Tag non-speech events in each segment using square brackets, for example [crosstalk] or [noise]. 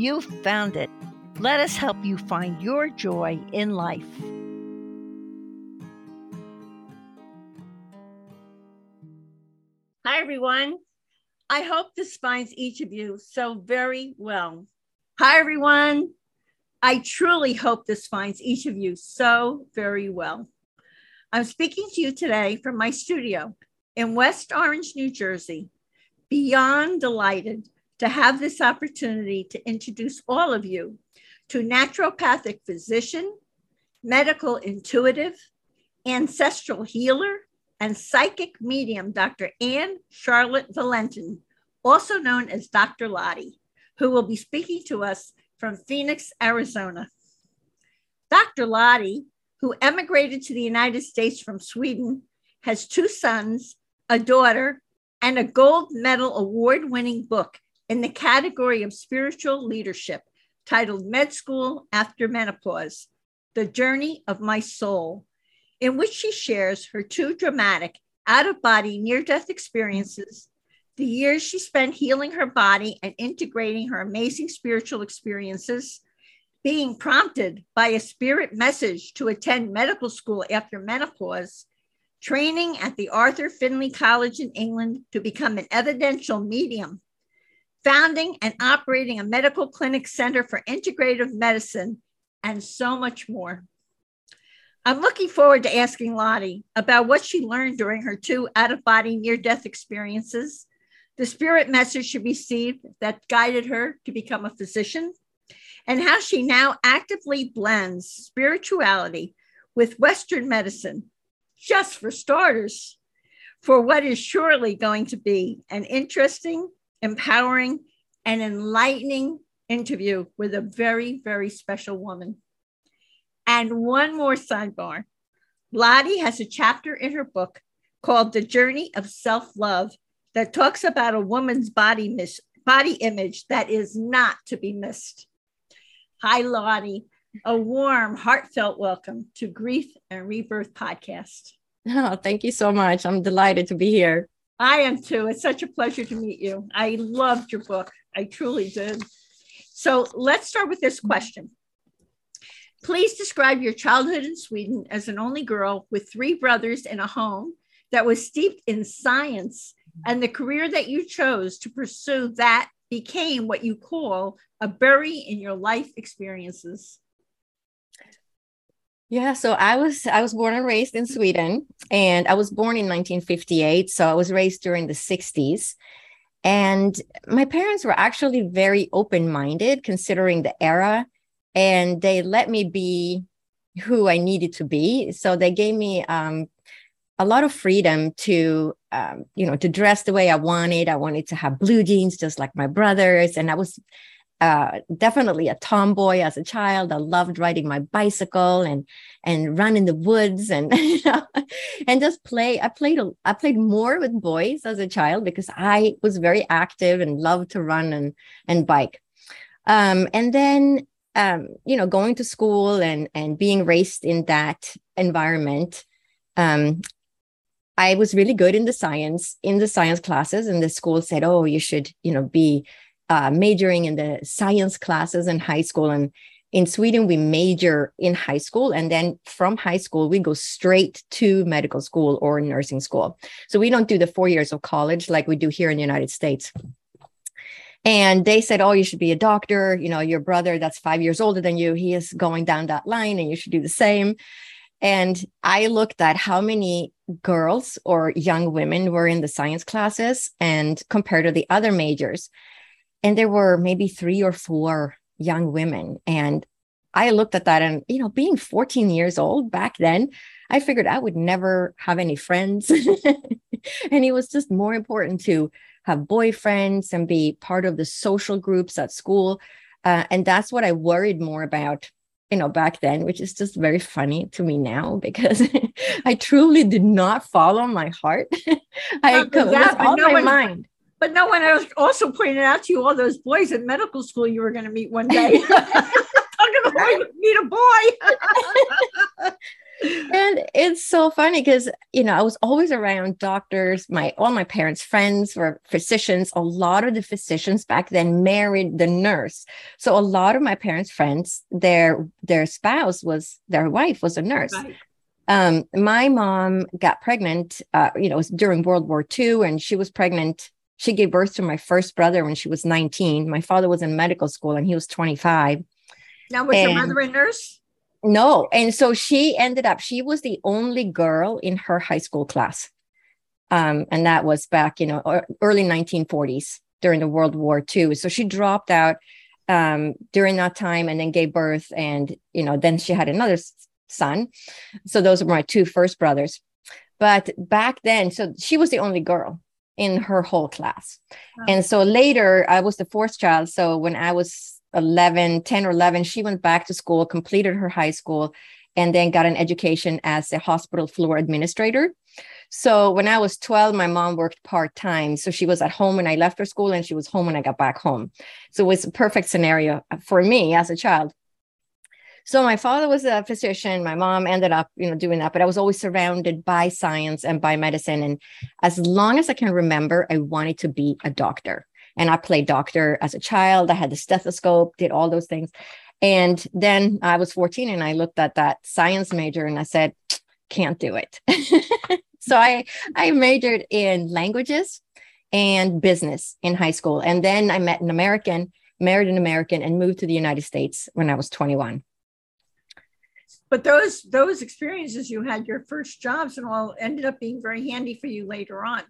you've found it. Let us help you find your joy in life. Hi, everyone. I hope this finds each of you so very well. Hi, everyone. I truly hope this finds each of you so very well. I'm speaking to you today from my studio in West Orange, New Jersey, beyond delighted to have this opportunity to introduce all of you to naturopathic physician, medical intuitive, ancestral healer, and psychic medium, Dr. Anne Charlotte Valentin, also known as Dr. Lottie, who will be speaking to us from Phoenix, Arizona. Dr. Lottie, who emigrated to the United States from Sweden, has two sons a daughter, and a gold medal award winning book in the category of spiritual leadership titled Med School After Menopause The Journey of My Soul, in which she shares her two dramatic out of body near death experiences, the years she spent healing her body and integrating her amazing spiritual experiences, being prompted by a spirit message to attend medical school after menopause training at the Arthur Findlay College in England to become an evidential medium, founding and operating a medical clinic center for integrative medicine, and so much more. I'm looking forward to asking Lottie about what she learned during her two out of body near death experiences, the spirit message she received that guided her to become a physician, and how she now actively blends spirituality with Western medicine just for starters, for what is surely going to be an interesting, empowering, and enlightening interview with a very, very special woman. And one more sidebar Lottie has a chapter in her book called The Journey of Self Love that talks about a woman's body, mis- body image that is not to be missed. Hi, Lottie a warm, heartfelt welcome to Grief and Rebirth podcast. [laughs] Oh, thank you so much. I'm delighted to be here. I am too. It's such a pleasure to meet you. I loved your book. I truly did. So let's start with this question. Please describe your childhood in Sweden as an only girl with three brothers in a home that was steeped in science and the career that you chose to pursue that became what you call a bury in your life experiences. Yeah, so I was I was born and raised in Sweden and I was born in 1958, so I was raised during the 60s. And my parents were actually very open-minded considering the era and they let me be who I needed to be. So they gave me um, a lot of freedom to um, you know to dress the way I wanted. I wanted to have blue jeans just like my brothers and I was uh, definitely a tomboy as a child. I loved riding my bicycle and and run in the woods and [laughs] you know, and just play. I played I played more with boys as a child because I was very active and loved to run and and bike. Um, and then um, you know going to school and and being raised in that environment. Um, I was really good in the science in the science classes, and the school said, "Oh, you should you know be." Uh, majoring in the science classes in high school. And in Sweden, we major in high school. And then from high school, we go straight to medical school or nursing school. So we don't do the four years of college like we do here in the United States. And they said, Oh, you should be a doctor. You know, your brother that's five years older than you, he is going down that line and you should do the same. And I looked at how many girls or young women were in the science classes and compared to the other majors and there were maybe three or four young women and i looked at that and you know being 14 years old back then i figured i would never have any friends [laughs] and it was just more important to have boyfriends and be part of the social groups at school Uh, and that's what I worried more about, you know, back then, which is just very funny to me now [laughs] because I truly did not follow my heart. [laughs] I Not that, was on no my one- mind. But no one else also pointed out to you all those boys in medical school you were going to meet one day. [laughs] Talking about meet a boy. [laughs] and it's so funny because you know i was always around doctors my all my parents friends were physicians a lot of the physicians back then married the nurse so a lot of my parents friends their their spouse was their wife was a nurse Right. um my mom got pregnant uh you know it was during world war ii and she was pregnant she gave birth to my first brother when she was 19 my father was in medical school and he was 25 Now, was your mother a nurse? no. And so she ended up, she was the only girl in her high school class. Um, and that was back, you know, early 1940s during the World War II. So she dropped out um, during that time and then gave birth. And, you know, then she had another son. So those were my two first brothers. But back then, so she was the only girl in her whole class. Wow. And so later, I was the fourth child. So when I was 11, 10 or 11, she went back to school, completed her high school, and then got an education as a hospital floor administrator. So when I was 12, my mom worked part time. So she was at home when I left her school and she was home when I got back home. So it was a perfect scenario for me as a child. So my father was a physician. My mom ended up, you know, doing that, but I was always surrounded by science and by medicine. And as long as I can remember, I wanted to be a doctor. And I played doctor as a child. I had the stethoscope, did all those things. And then I was 14 and I looked at that science major and I said, can't do it. [laughs] so I I majored in languages and business in high school. And then I met an American, married an American, and moved to the United States when I was 21. But those those experiences you had, your first jobs and all, ended up being very handy for you later on.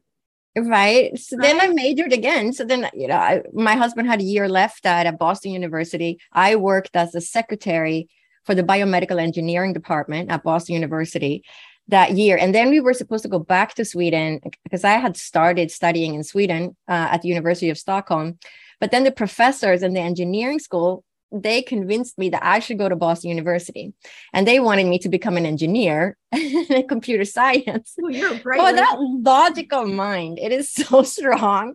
Right. So then I majored again. So then, you know, I, my husband had a year left at, at Boston University. I worked as a secretary for the biomedical engineering department at Boston University that year. And then we were supposed to go back to Sweden because I had started studying in Sweden uh, at the University of Stockholm. But then the professors in the engineering school, they convinced me that I should go to Boston University. And they wanted me to become an engineer [laughs] in computer science. Oh, you're. Oh, that logical mind. It is [laughs] so strong.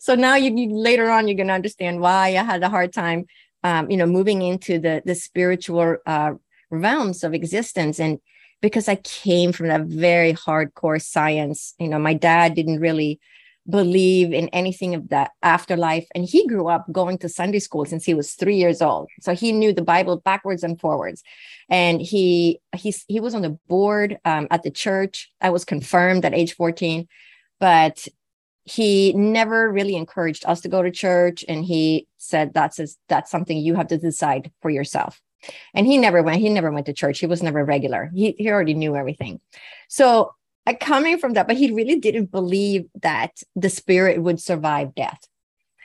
So now you, you later on, you're going to understand why I had a hard time, um, you know, moving into the, the spiritual uh, realms of existence. And because I came from that very hardcore science, you know, my dad didn't really believe in anything of that afterlife. And he grew up going to Sunday school since he was three years old. So he knew the Bible backwards and forwards. And he he's he was on the board um, at the church. I was confirmed at age 14, but he never really encouraged us to go to church. And he said that's a, that's something you have to decide for yourself. And he never went, he never went to church. He was never regular. He he already knew everything. So coming from that, but he really didn't believe that the spirit would survive death.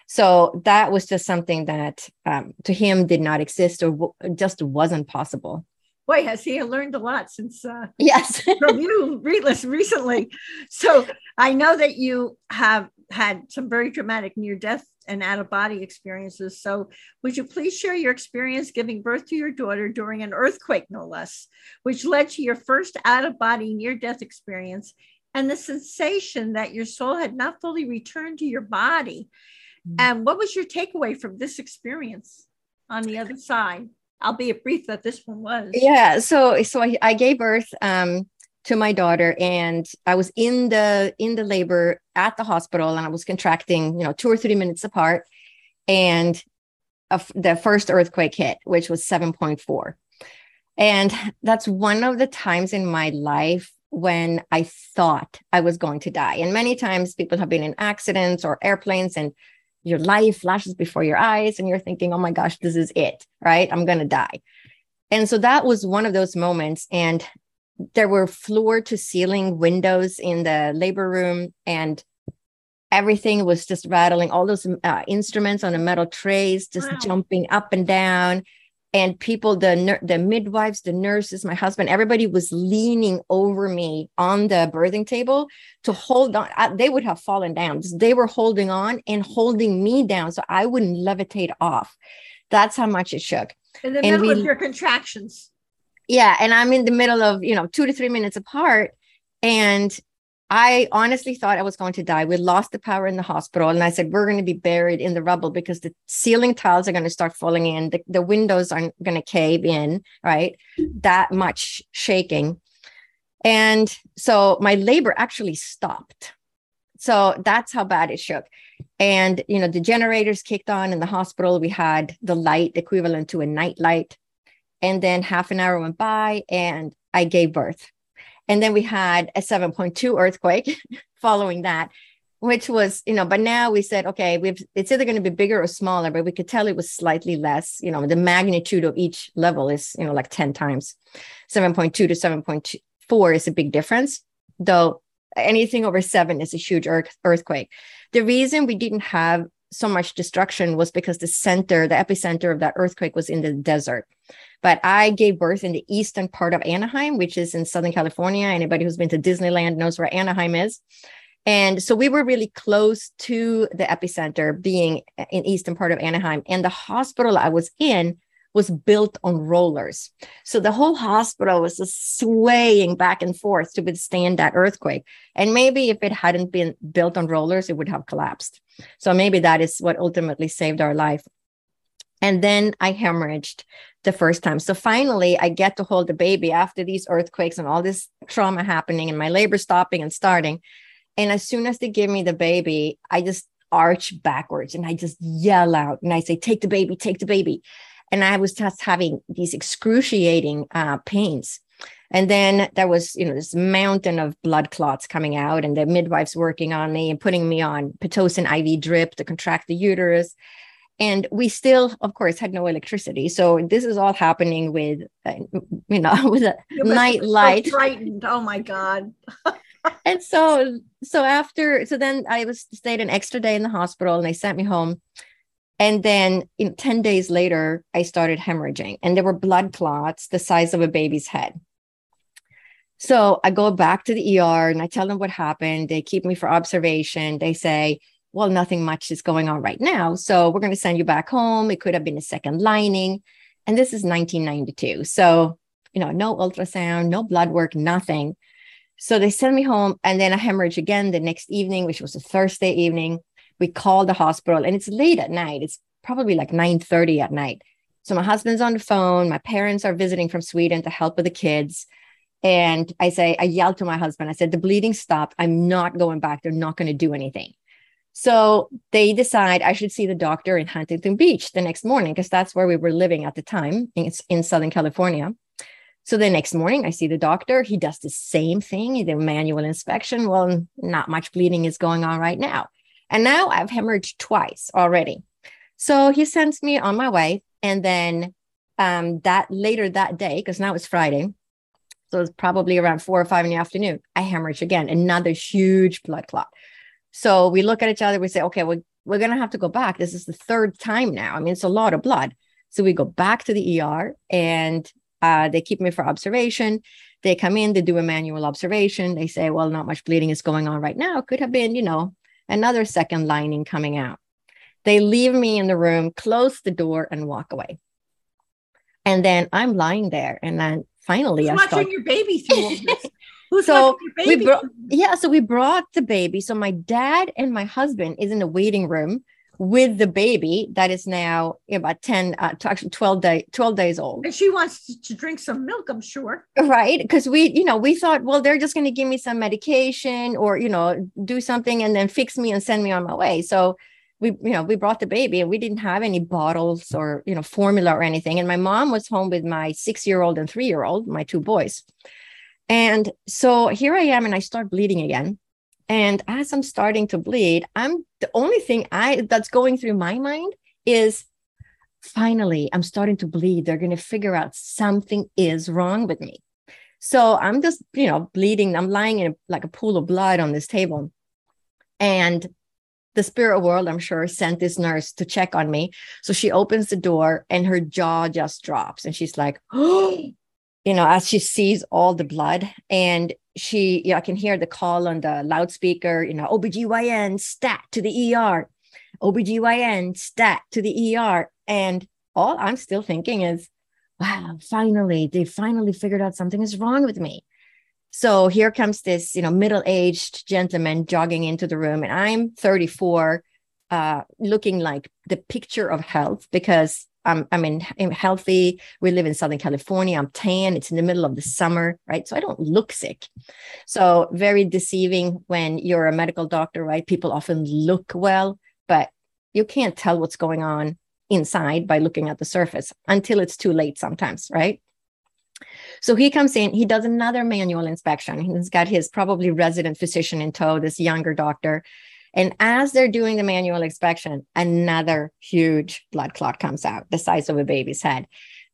So that was just something that um, to him did not exist or w- just wasn't possible. Boy, has he learned a lot since uh, Yes. [laughs] from you Readless recently. So I know that you have had some very dramatic near death and out of body experiences. So would you please share your experience giving birth to your daughter during an earthquake, no less, which led to your first out of body near death experience and the sensation that your soul had not fully returned to your body? Mhm. And what was your takeaway from this experience on the other side? Albeit brief that this one was. yeah so so I, I gave birth um to my daughter and i was in the in the labor at the hospital and i was contracting you know two or three minutes apart and a the first earthquake hit which was 7.4 and that's one of the times in my life when i thought i was going to die. And many times people have been in accidents or airplanes and your life flashes before your eyes and you're thinking oh my gosh this is it right? I'm going to die. And so that was one of those moments and there were floor to ceiling windows in the labor room and everything was just rattling all those uh, instruments on the metal trays just Wow. jumping up and down and people the the midwives the nurses my husband everybody was leaning over me on the birthing table to hold on I- they would have fallen down they were holding on and holding me down so i wouldn't levitate off That's how much it shook. In the middle we, of your contractions. Yeah. And I'm in the middle of, you know, two to three minutes apart. And I honestly thought I was going to die. We lost the power in the hospital. And I said, we're going to be buried in the rubble because the ceiling tiles are going to start falling in. The, the windows aren't going to cave in, right? That much shaking. And so my labor actually stopped. So that's how bad it shook. And, you know, the generators kicked on in the hospital. We had the light equivalent to a night light. And then half an hour went by and I gave birth. And then we had a 7.2 earthquake [laughs] following that, which was, you know, but now we said, okay, we've it's either going to be bigger or smaller, but we could tell it was slightly less. You know, the magnitude of each level is, you know, like 10 times. 7.2 to 7.4 is a big difference, though anything over seven is a huge earth, earthquake. The reason we didn't have so much destruction was because the center, the epicenter of that earthquake was in the desert. But I gave birth in the eastern part of Anaheim, which is in Southern California. Anybody who's been to Disneyland knows where Anaheim is. And so we were really close to the epicenter, being in eastern part of Anaheim. And the hospital I was in was built on rollers. So the whole hospital was just swaying back and forth to withstand that earthquake. And maybe if it hadn't been built on rollers, it would have collapsed. So maybe that is what ultimately saved our life. And then I hemorrhaged the first time. So finally, I get to hold the baby after these earthquakes and all this trauma happening and my labor stopping and starting. And as soon as they give me the baby, I just arch backwards and I just yell out and I say, Take the baby, take the baby. And I was just having these excruciating uh, pains. And then there was, you know, this mountain of blood clots coming out, and the midwives working on me and putting me on Pitocin IV drip to contract the uterus. And we still of course had no electricity. So this is all happening with uh, you know [laughs] with a night light. so frightened. Oh my god. [laughs] And so so after so then i was stayed an extra day in the hospital and they sent me home and then know, 10 days later i started hemorrhaging and there were blood clots the size of a baby's head so i go back to the er and i tell them what happened they keep me for observation they say well, nothing much is going on right now. So we're going to send you back home. It could have been a second lining. And this is 1992. So, you know, no ultrasound, no blood work, nothing. So they send me home and then I hemorrhage again the next evening, which was a Thursday evening. We call the hospital and it's late at night. It's probably like 9.30 at night. So my husband's on the phone. My parents are visiting from Sweden to help with the kids. And I say, I yelled to my husband, I said, the bleeding stopped. I'm not going back. They're not going to do anything. So they decide I should see the doctor in Huntington Beach the next morning because that's where we were living at the time in, in Southern California. So the next morning, I see the doctor. He does the same thing, the manual inspection. Well, not much bleeding is going on right now. And now I've hemorrhaged twice already. So he sends me on my way. And then um, that later that day, because now it's Friday, so it's probably around four or five in the afternoon, I hemorrhage again, another huge blood clot. So we look at each other, we say, okay, we're, we're going to have to go back. This is the third time now. I mean, it's a lot of blood. So we go back to the ER and uh, they keep me for observation. They come in, they do a manual observation. They say, well, not much bleeding is going on right now. Could have been, you know, another second lining coming out. They leave me in the room, close the door, and walk away. And then I'm lying there, and then finally, Who's I watching start... your baby through all [laughs] this. Who's so we brought yeah, so we brought the baby. So my dad and my husband is in the waiting room with the baby that is now about 10 uh, actually 12 day 12 days old. And she wants to, to drink some milk i'm sure. Right because we you know we thought well they're just going to give me some medication or you know do something and then fix me and send me on my way. So we you know we brought the baby and we didn't have any bottles or you know formula or anything. And my mom was home with my six year old and three year old my two boys. And so here I am, and I start bleeding again. And as I'm starting to bleed, I'm the only thing I that's going through my mind is finally I'm starting to bleed. They're going to figure out something is wrong with me. So I'm just, you know, bleeding. I'm lying in a, like a pool of blood on this table. And the spirit world, I'm sure, sent this nurse to check on me. So she opens the door and her jaw just drops. And she's like, Oh, [gasps] you know, as she sees all the blood and she, know, I can hear the call on the loudspeaker, you know, OBGYN stat to the ER, OBGYN stat to the ER. And all I'm still thinking is, wow, finally, they finally figured out something is wrong with me. So here comes this, you know, middle-aged gentleman jogging into the room, and I'm 34, uh, looking like the picture of health because I'm, I mean, I'm healthy. We live in Southern California. I'm tan. It's in the middle of the summer, right? So I don't look sick. So very deceiving when you're a medical doctor, right? People often look well, but you can't tell what's going on inside by looking at the surface until it's too late sometimes, right? So he comes in, he does another manual inspection. He's got his probably resident physician in tow, this younger doctor. And as they're doing the manual inspection, another huge blood clot comes out, the size of a baby's head.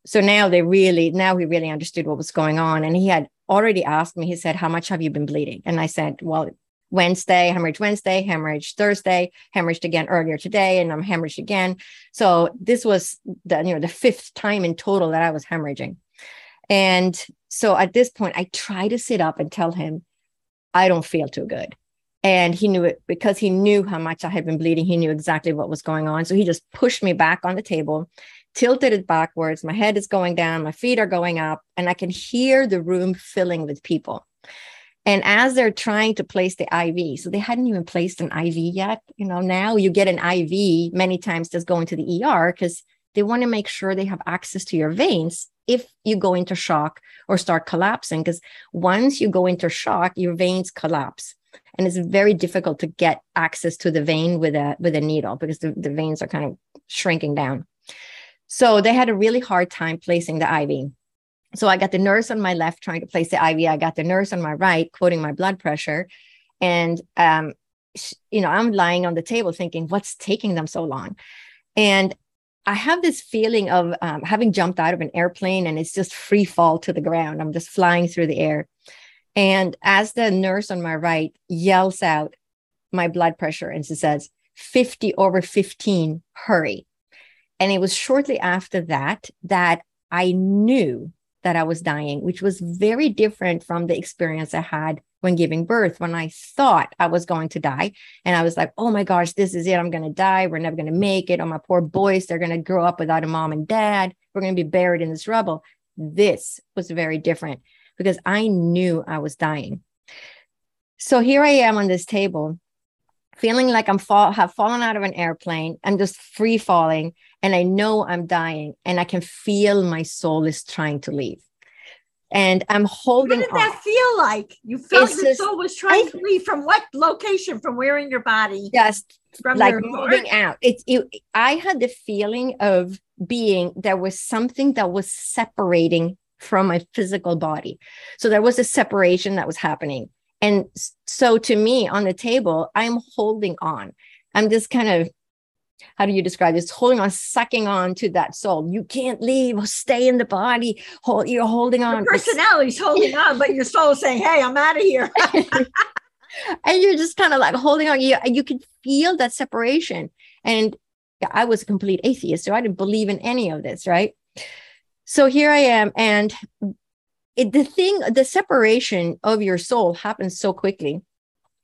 So now they really, now he really understood what was going on. And he had already asked me, he said, How much have you been bleeding? And I said, Well, Wednesday, hemorrhage Wednesday, hemorrhage Thursday, hemorrhaged again earlier today, and I'm hemorrhaged again. So this was the you know the fifth time in total that I was hemorrhaging. And so at this point, I try to sit up and tell him, I don't feel too good. And he knew it because he knew how much I had been bleeding. He knew exactly what was going on. So he just pushed me back on the table, tilted it backwards. My head is going down, my feet are going up, and I can hear the room filling with people. And as they're trying to place the IV, so they hadn't even placed an IV yet. You know, now you get an IV many times just going to the ER because they want to make sure they have access to your veins if you go into shock or start collapsing. Because once you go into shock, your veins collapse. And it's very difficult to get access to the vein with a with a needle because the, the veins are kind of shrinking down. So they had a really hard time placing the IV. So I got the nurse on my left trying to place the IV. I got the nurse on my right quoting my blood pressure. And, um, you know, I'm lying on the table thinking, what's taking them so long? And I have this feeling of um, having jumped out of an airplane and it's just free fall to the ground. I'm just flying through the air. And as the nurse on my right yells out my blood pressure and she says, 50 over 15, hurry. And it was shortly after that that I knew that I was dying, which was very different from the experience I had when giving birth, when I thought I was going to die. And I was like, oh my gosh, this is it. I'm going to die. We're never going to make it. Oh, my poor boys, they're going to grow up without a mom and dad. We're going to be buried in this rubble. This was very different because I knew I was dying. So here I am on this table, feeling like I'm fall have fallen out of an airplane. I'm just free falling and I know I'm dying and I can feel my soul is trying to leave. And I'm holding. What did that feel like? You felt your soul was trying I, to leave from what location? From where in your body? Just from like moving heart? out. It's. It, I had the feeling of being there was something that was separating from my physical body. So there was a separation that was happening. And so to me on the table, I'm holding on. I'm just kind of how do you describe this? Holding on, sucking on to that soul. You can't leave or stay in the body. Hold, you're holding on. Your personality's holding on, but your soul's saying, Hey, I'm out of here. [laughs] and you're just kind of like holding on. You, you can feel that separation. And I was a complete atheist, so I didn't believe in any of this, right? So here I am. And it, the thing, the separation of your soul happens so quickly.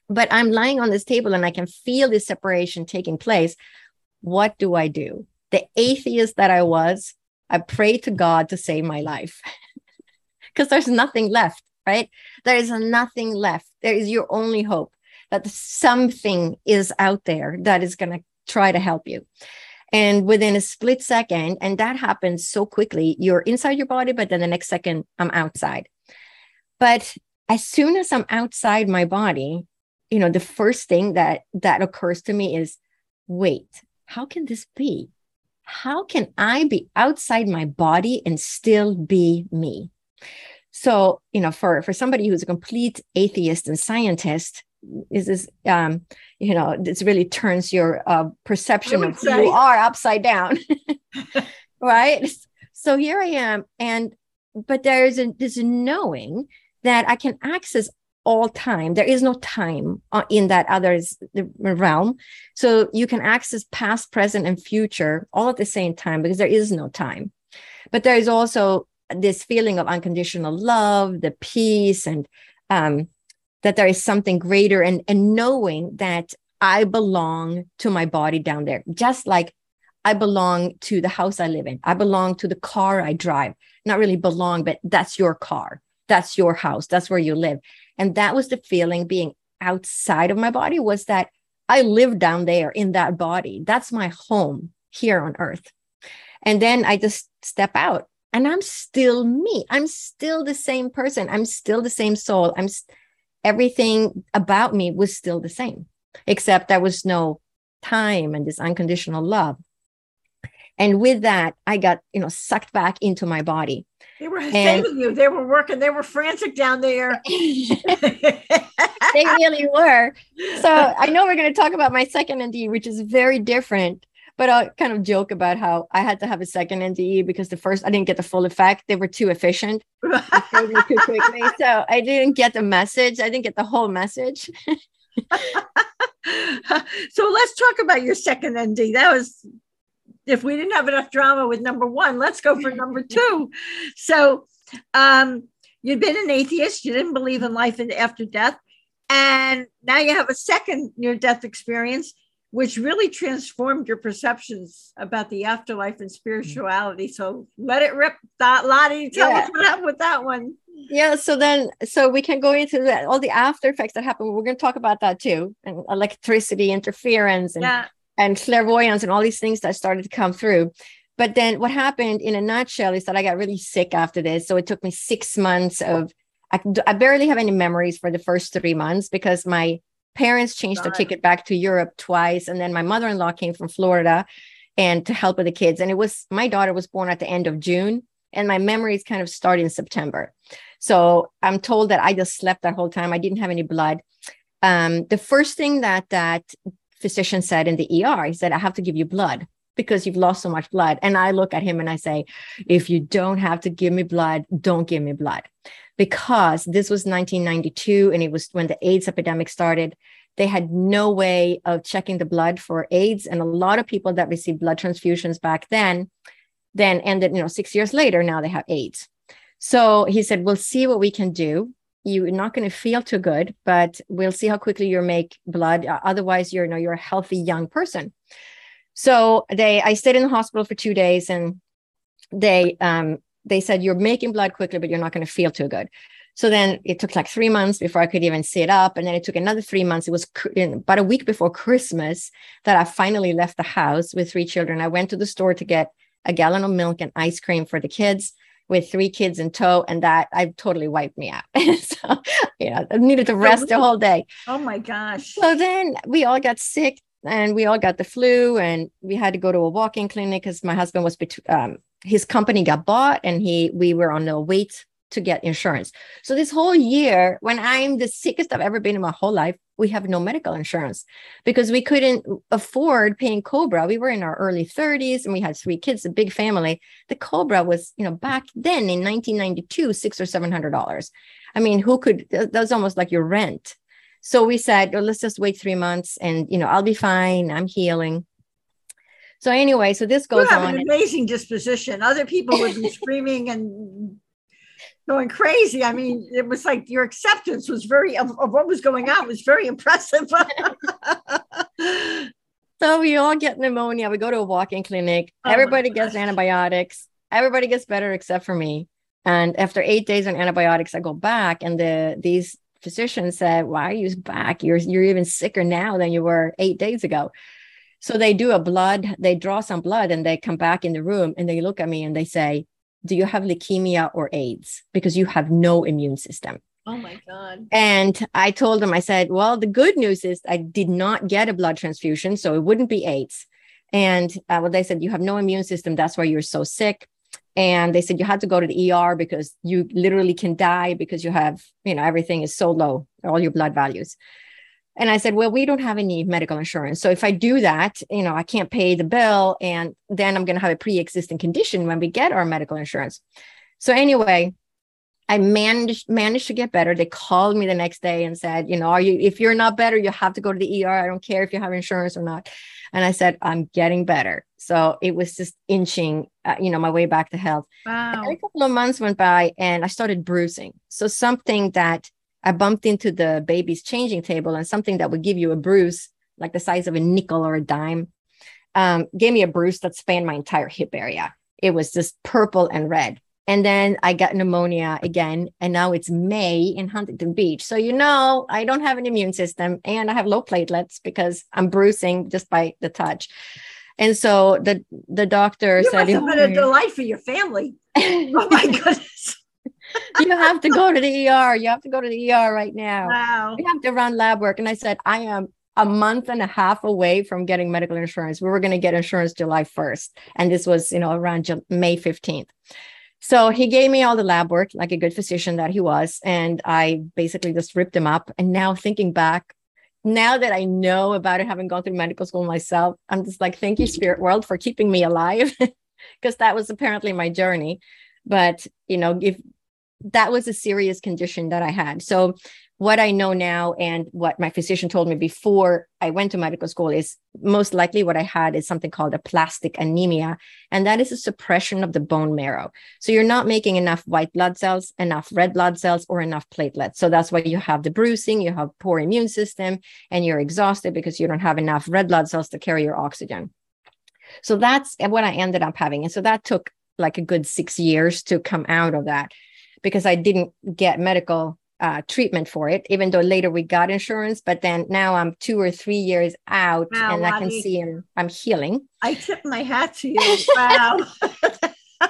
But I'm lying on this table and I can feel this separation taking place what do I do? The atheist that I was, I prayed to God to save my life [laughs] because there's nothing left, right? There is nothing left. There is your only hope that something is out there that is going to try to help you. And within a split second, and that happens so quickly, you're inside your body, but then the next second, I'm outside. But as soon as I'm outside my body, you know, the first thing that that occurs to me is, wait, how can this be? How can I be outside my body and still be me? So, you know, for, for somebody who's a complete atheist and scientist, is this, um, you know, this really turns your uh, perception of who you are upside down, [laughs] right? So here I am, and but there's a this knowing that I can access all time. There is no time uh, in that other realm. So you can access past, present, and future all at the same time because there is no time. But there is also this feeling of unconditional love, the peace, and um, that there is something greater, and, and knowing that I belong to my body down there, just like I belong to the house I live in. I belong to the car I drive. Not really belong, but that's your car. That's your house. That's where you live. And that was the feeling being outside of my body was that I live down there in that body. That's my home here on earth. And then I just step out and I'm still me. I'm still the same person. I'm still the same soul. I'm st- everything about me was still the same, except there was no time and this unconditional love. And with that, I got, you know, sucked back into my body. They were saving you. They were working. They were frantic down there. [laughs] [laughs] they really were. So I know we're going to talk about my second NDE, which is very different. But I'll kind of joke about how I had to have a second NDE because the first I didn't get the full effect. They were too efficient. too quickly. [laughs] So I didn't get the message. I didn't get the whole message. [laughs] so let's talk about your second ND. That was if we didn't have enough drama with number one, let's go for number [laughs] two. So um, you'd been an atheist, you didn't believe in life after death, and now you have a second near death experience, which really transformed your perceptions about the afterlife and spirituality. So let it rip, that Lottie. Tell yeah. us what happened with that one. Yeah, so then, so we can go into that, all the after effects that happen. We're going to talk about that too, and electricity interference, and yeah and clairvoyance and all these things that started to come through. But then what happened in a nutshell is that I got really sick after this. So it took me six months of, I, I barely have any memories for the first three months because my parents changed God. the ticket back to Europe twice. And then my mother in law came from Florida and to help with the kids. And it was, my daughter was born at the end of June and my memories kind of start in September. So I'm told that I just slept that whole time. I didn't have any blood. Um, the first thing that that physician said in the ER, he said, I have to give you blood because you've lost so much blood. And I look at him and I say, if you don't have to give me blood, don't give me blood. Because this was 1992 and it was when the AIDS epidemic started. They had no way of checking the blood for AIDS. And a lot of people that received blood transfusions back then, then ended, you know, six years later, now they have AIDS. So he said, we'll see what we can do you're not going to feel too good, but we'll see how quickly you make blood. Uh, otherwise, you're you know you're a healthy young person. So they, I stayed in the hospital for two days, and they um, they said you're making blood quickly, but you're not going to feel too good. So then it took like three months before I could even sit up, and then it took another three months. It was about a week before Christmas that I finally left the house with three children. I went to the store to get a gallon of milk and ice cream for the kids with three kids in tow, and that I totally wiped me out. [laughs] so, you know, I needed to rest the whole day. Oh my gosh. So then we all got sick and we all got the flu, and we had to go to a walk-in clinic because my husband was, bet- um, his company got bought, and he, we were on the wait to get insurance. So this whole year, when I'm the sickest I've ever been in my whole life, we have no medical insurance because we couldn't afford paying Cobra. We were in our early 30s and we had three kids, a big family. The Cobra was, you know, back then in 1992, six or seven hundred dollars. I mean, who could? That was almost like your rent. So we said, well, let's just wait three months, and you know, I'll be fine. I'm healing. So anyway, so this goes you have on. An amazing disposition. Other people would be [laughs] screaming and going crazy. I mean, it was like your acceptance was very of, of what was going on was very impressive. [laughs] so we all get pneumonia. We go to a walk-in clinic. Oh Everybody gets antibiotics. Everybody gets better except for me. And after eight days on antibiotics, I go back, and the these physicians said, "Why are you back? You're you're even sicker now than you were eight days ago." So they do a blood, they draw some blood, and they come back in the room and they look at me and they say, do you have leukemia or AIDS? Because you have no immune system. Oh my God. And I told them, I said, well, the good news is I did not get a blood transfusion, so it wouldn't be AIDS. And uh, well, they said, you have no immune system. That's why you're so sick. And they said, you had to go to the ER because you literally can die because you have, you know, everything is so low, all your blood values. And I said, well, we don't have any medical insurance. So if I do that, you know, I can't pay the bill and then I'm going to have a pre-existing condition when we get our medical insurance. So anyway, I managed managed to get better. They called me the next day and said, you know, are you if you're not better, you have to go to the ER. I don't care if you have insurance or not. And I said, I'm getting better. So it was just inching, uh, you know, my way back to health. Wow. And a couple of months went by and I started bruising. So something that I bumped into the baby's changing table and something that would give you a bruise like the size of a nickel or a dime um, gave me a bruise that spanned my entire hip area. It was just purple and red. And then I got pneumonia again. And now it's May in Huntington Beach. So, you know, I don't have an immune system and I have low platelets because I'm bruising just by the touch. And so the the doctor you said, must have been a [laughs] delight for your family. oh my [laughs] goodness. You have to go to the ER. You have to go to the ER right now. Wow. You have to run lab work. And I said, I am a month and a half away from getting medical insurance. We were going to get insurance July 1st. And this was, you know, around May 15th. So he gave me all the lab work like a good physician that he was. And I basically just ripped him up. And now thinking back, now that I know about it, having gone through medical school myself, I'm just like, thank you, spirit world, for keeping me alive. [laughs] Because that was apparently my journey. But, you know, if that was a serious condition that I had. So what I know now and what my physician told me before I went to medical school is most likely what I had is something called aplastic anemia. And that is a suppression of the bone marrow. So you're not making enough white blood cells, enough red blood cells, or enough platelets. So that's why you have the bruising, you have poor immune system, and you're exhausted because you don't have enough red blood cells to carry your oxygen. So that's what I ended up having. And so that took like a good six years to come out of that because I didn't get medical uh, treatment for it, even though later we got insurance. But then now I'm two or three years out wow, and I can see I'm, I'm healing. I tip my hat to you. [laughs] Wow. [laughs]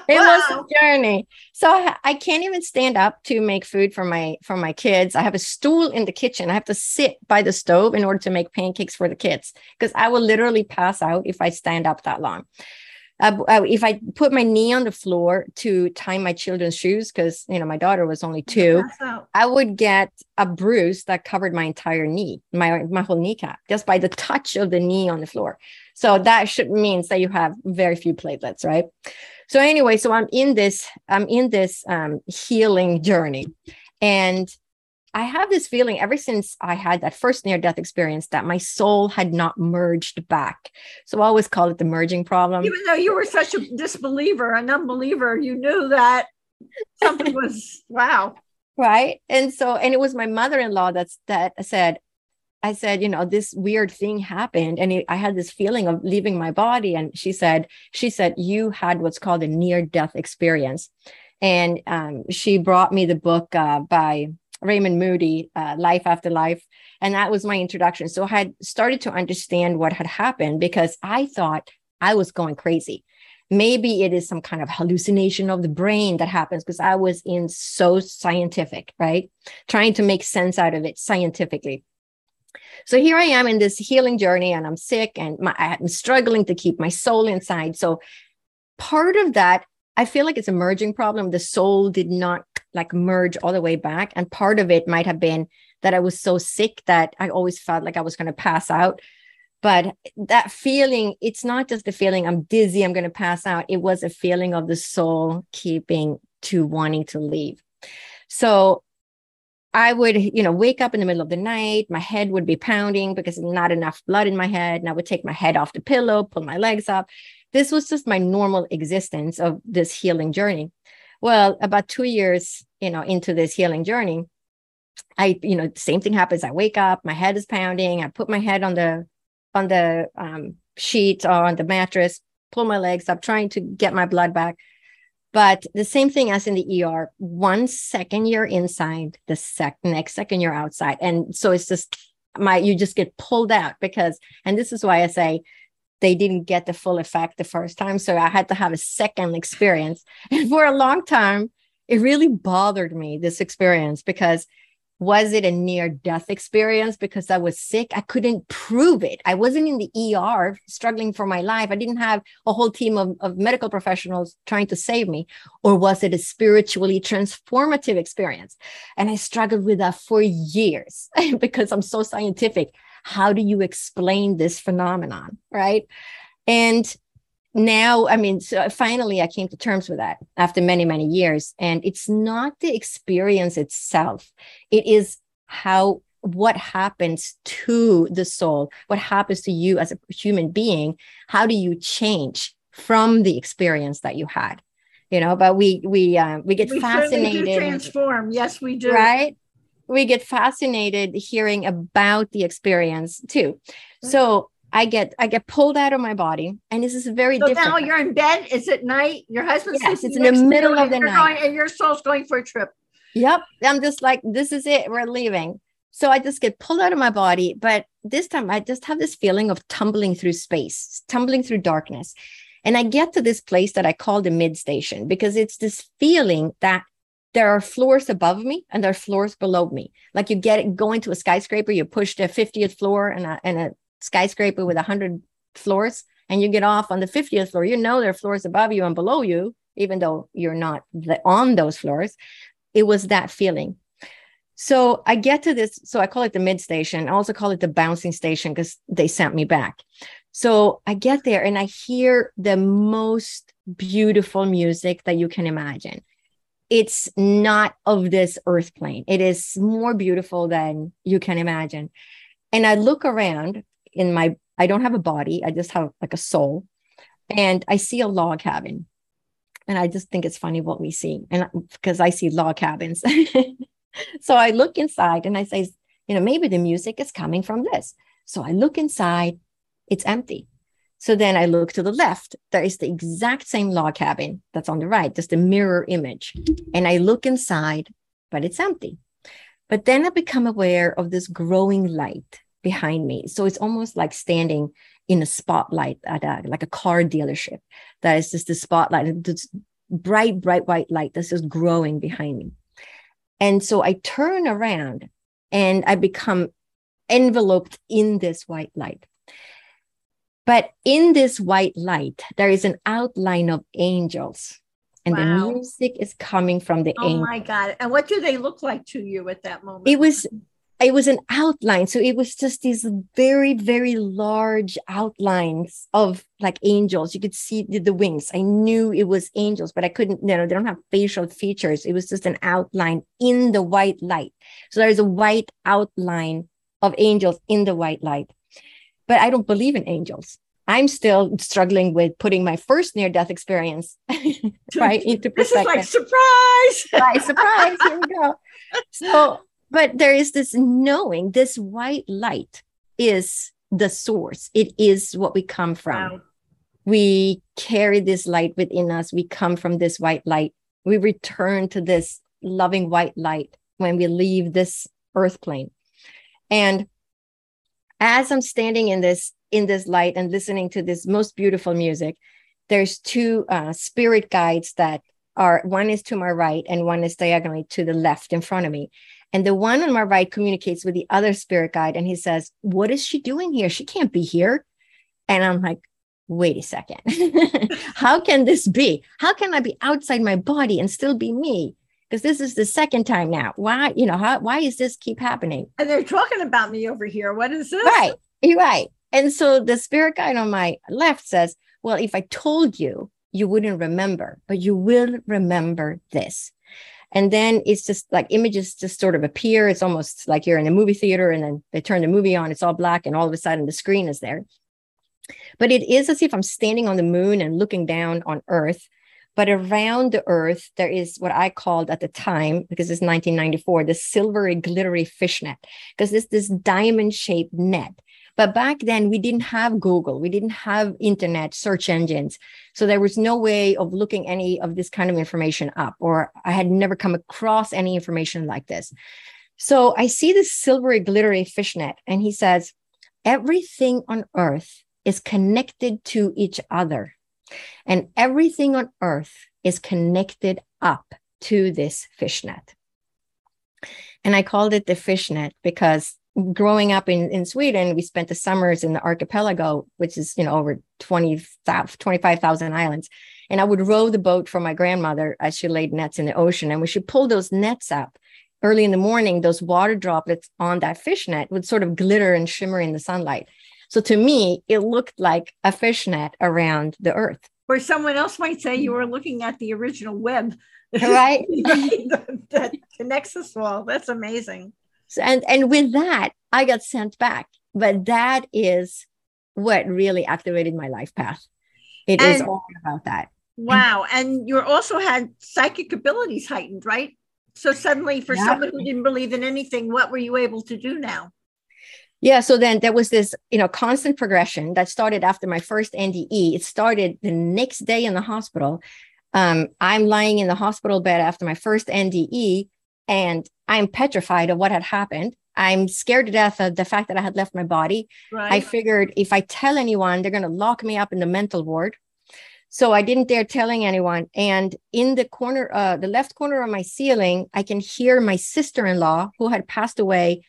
it wow. was a journey so I, I, can't even stand up to make food for my for my kids i have a stool in the kitchen i have to sit by the stove in order to make pancakes for the kids because i will literally pass out if i stand up that long uh, uh, if I put my knee on the floor to tie my children's shoes, because you know my daughter was only two, I would get a bruise that covered my entire knee, my my whole kneecap, just by the touch of the knee on the floor. So that should means that you have very few platelets, right? So anyway, so I'm in this I'm in this um, healing journey, and I have this feeling ever since I had that first near death experience that my soul had not merged back. So I always call it the merging problem. Even though you were such a disbeliever, an unbeliever, you knew that something [laughs] was wow. Right. And so, and it was my mother in law that's that said, I said, you know, this weird thing happened. And it, I had this feeling of leaving my body. And she said, she said, you had what's called a near death experience. And um, she brought me the book uh, by Raymond Moody, uh, Life After Life. And that was my introduction. So I had started to understand what had happened because I thought I was going crazy. Maybe it is some kind of hallucination of the brain that happens because I was in so scientific, right? Trying to make sense out of it scientifically. So here I am in this healing journey, and I'm sick and my, I'm struggling to keep my soul inside. So part of that, I feel like it's a merging problem. The soul did not like merge all the way back. And part of it might have been that I was so sick that I always felt like I was going to pass out. But that feeling, it's not just the feeling I'm dizzy, I'm going to pass out. It was a feeling of the soul keeping to wanting to leave. So I would, you know, wake up in the middle of the night. My head would be pounding because not enough blood in my head. And I would take my head off the pillow, pull my legs up. This was just my normal existence of this healing journey. Well, about two years, you know, into this healing journey, I, you know, the same thing happens. I wake up, my head is pounding. I put my head on the on the um, sheet or on the mattress, pull my legs up, trying to get my blood back. But the same thing as in the ER, one second you're inside, the sec- next second you're outside. And so it's just my, you just get pulled out because, and this is why I say they didn't get the full effect the first time. So I had to have a second experience. [laughs] And for a long time, it really bothered me, this experience, because was it a near death experience because I was sick? I couldn't prove it. I wasn't in the ER struggling for my life. I didn't have a whole team of, of medical professionals trying to save me. Or was it a spiritually transformative experience? And I struggled with that for years [laughs] because I'm so scientific how do you explain this phenomenon right? And now i mean so finally i came to terms with that after many many years. And it's not the experience itself. It is how what happens to the soul what happens to you as a human being. How do you change from the experience that you had? You know but we we uh, we get we fascinated. transform. Yes we do. Right we get fascinated hearing about the experience too. So I get I get pulled out of my body, and this is very so different. now you're in bed. It's at night. Your husband's Yes, it's in the next to you, middle of the night. going- and your soul's going for a trip. Yep. I'm just like, this is it. We're leaving. So I just get pulled out of my body. But this time I just have this feeling of tumbling through space, tumbling through darkness. And I get to this place that I call the mid station because it's this feeling that there are floors above me and there are floors below me. Like you get going to a skyscraper, you push the 50th floor and a, and a skyscraper with 100 floors, and you get off on the 50th floor. You know there are floors above you and below you, even though you're not on those floors it was that feeling. So I get to this, so I call it the mid station. I also call it the bouncing station because they sent me back. So I get there and I hear the most beautiful music that you can imagine. It's not of this earth plane, it is more beautiful than you can imagine. And I look around in my, I don't have a body, I just have like a soul. And I see a log cabin and I just think it's funny what we see, and because I see log cabins. [laughs] so I look inside and I say, you know, maybe the music is coming from this. So I look inside, it's empty. So then I look to the left, there is the exact same log cabin that's on the right, just a mirror image. And I look inside, but it's empty. But then I become aware of this growing light behind me. So it's almost like standing in a spotlight at a like a car dealership. That is just the spotlight, this bright, bright white light that's just growing behind me. And so I turn around and I become enveloped in this white light. But in this white light, there is an outline of angels. And Wow. the music is coming from the Oh angels. my God. And what do they look like to you at that moment? It was it was an outline. So it was just these very, very large outlines of like angels. You could see the, the wings. I knew it was angels, but I couldn't, you know, they don't have facial features. It was just an outline in the white light. So there's a white outline of angels in the white light. But I don't believe in angels. I'm still struggling with putting my first near death experience [laughs] right [laughs] into perspective. This is like surprise. [laughs] right surprise here we go so but there is this knowing this white light is the source it is what we come from Wow. we carry this light within us we come from this white light we return to this loving white light when we leave this earth plane and as i'm standing in this in this light and listening to this most beautiful music there's two uh, spirit guides that are one is to my right and one is diagonally to the left in front of me. And the one on my right communicates with the other spirit guide and he says what is she doing here? She can't be here. And i'm like wait a second. [laughs] How can this be? How can i be outside my body and still be me because this is the second time now. Why you know how why is this keep happening? And they're talking about me over here. What is this? right you're right. And so the spirit guide on my left says well if i told you you wouldn't remember but you will remember this. And then it's just like images just sort of appear. It's almost like you're in a movie theater and then they turn the movie on. It's all black and all of a sudden the screen is there. But it is as if i'm standing on the moon and looking down on earth but around the earth there is what i called at the time because it's 1994 the silvery glittery fishnet. Because it's this diamond shaped net. But back then we didn't have google. We didn't have internet search engines. So there was no way of looking any of this kind of information up or i had never come across any information like this. So i see this silvery glittery fishnet and he says everything on earth is connected to each other and everything on earth is connected up to this fishnet and i called it the fishnet because growing up in, in Sweden, we spent the summers in the archipelago, which is, you know, over 20, 25,000 islands. And I would row the boat for my grandmother as she laid nets in the ocean. And when she pulled those nets up early in the morning, those water droplets on that fishnet would sort of glitter and shimmer in the sunlight. So to me, it looked like a fishnet around the earth. Or someone else might say you were looking at the original web. Right. [laughs] that connects us all. That's amazing. So, and and with that, I got sent back. But that is what really activated my life path. It is And- all about that. Wow. And you also had psychic abilities heightened, right? So suddenly, for Yeah. someone who didn't believe in anything, what were you able to do now? Yeah. So then there was this, you know, constant progression that started after my first NDE. It started the next day in the hospital. Um, I'm lying in the hospital bed after my first NDE, and I'm petrified of what had happened. I'm scared to death of the fact that I had left my body. Right. I figured if I tell anyone, they're going to lock me up in the mental ward. So I didn't dare telling anyone. And in the corner, uh, the left corner of my ceiling, I can hear my sister-in-law who had passed away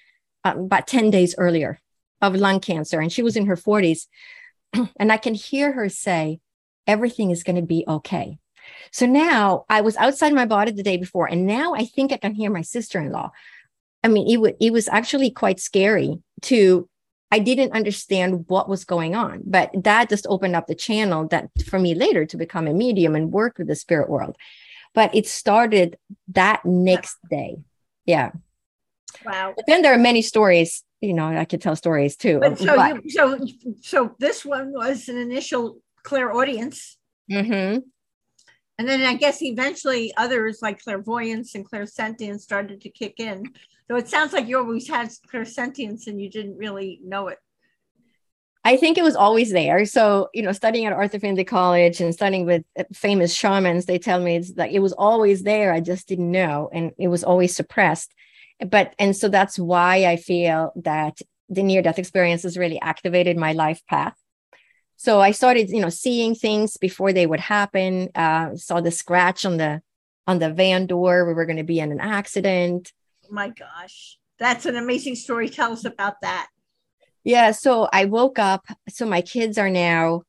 Uh, about 10 days earlier of lung cancer. And she was in her 40s. [clears throat] and I can hear her say, everything is going to be okay. So now I was outside my body the day before, and now I think I can hear my sister-in-law. I mean, it, w- it was actually quite scary to I didn't understand what was going on, but that just opened up the channel that for me later to become a medium and work with the spirit world. But it started that next day. Yeah. Wow. But then there are many stories, you know, I could tell stories too. But so, but, you, so, so this one was an initial clairaudience. Mm-hmm. And then I guess eventually others like clairvoyance and clairsentience started to kick in. So it sounds like you always had clairsentience and you didn't really know it. I think it was always there. So, you know, studying at Arthur Findlay College and studying with famous shamans, they tell me it's like it was always there. I just didn't know. And it was always suppressed. But, and so that's why I feel that the near death experience has really activated my life path. So I started, you know, seeing things before they would happen. Uh, saw the scratch on the on the van door. We were going to be in an accident my gosh, that's an amazing story. Tell us about that. Yeah, so I woke up. So my kids are now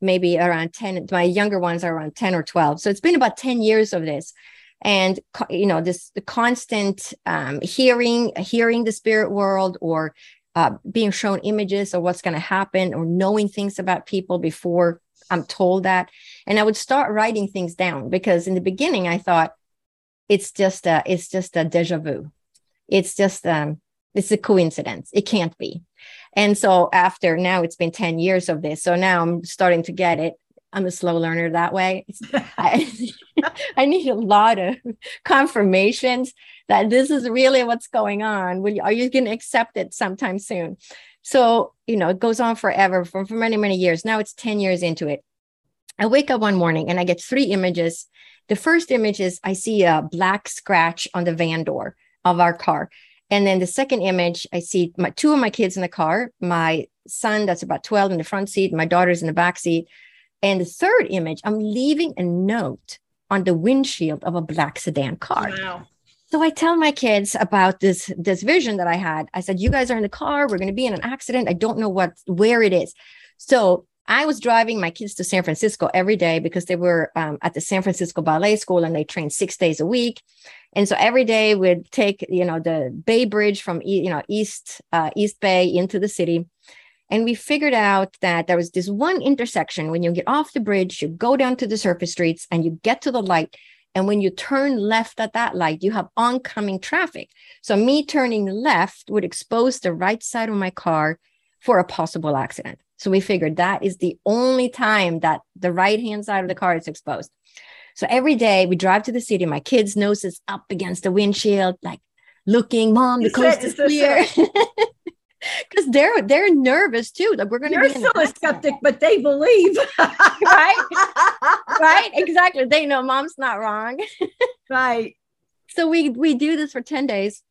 maybe around 10, my younger ones are around 10 or 12. So it's been about 10 years of this. And you know, this the constant um, hearing, hearing the spirit world or uh, being shown images of what's going to happen or knowing things about people before I'm told that. And I would start writing things down because in the beginning I thought, it's just a it's just a deja vu. It's just um it's a coincidence. It can't be. And so after now it's been 10 years of this so now i'm starting to get it i'm a slow learner that way. [laughs] I, [laughs] I, need a lot of confirmations that this is really what's going on. Will you, are you going to accept it sometime soon? So you know it goes on forever for, for many many years. Now it's 10 years into it. I wake up one morning and i get three images. The first image is I see a black scratch on the van door of our car. And then the second image, I see my two of my kids in the car, my son that's about 12 in the front seat, my daughter's in the back seat. And the third image, I'm leaving a note on the windshield of a black sedan car. Wow. So I tell my kids about this this vision that I had. I said, "You guys are in the car. We're going to be in an accident. I don't know what where it is." So I was driving my kids to San Francisco every day because they were um, at the San Francisco Ballet School and they trained six days a week. And so every day we'd take, you know, the Bay Bridge from, you know, East uh, East Bay into the city. And we figured out that there was this one intersection when you get off the bridge, you go down to the surface streets and you get to the light. And when you turn left at that light, you have oncoming traffic. So me turning left would expose the right side of my car for a possible accident. So we figured that is the only time that the right hand side of the car is exposed. So every day we drive to the city, my kids' nose is up against the windshield, like looking, mom, the coast is clear. [laughs] [laughs] Because they're they're nervous too. Like we're going to be still a skeptic, but they believe, [laughs] right? right? Exactly. They know mom's not wrong, [laughs] right? So we we do this for ten days,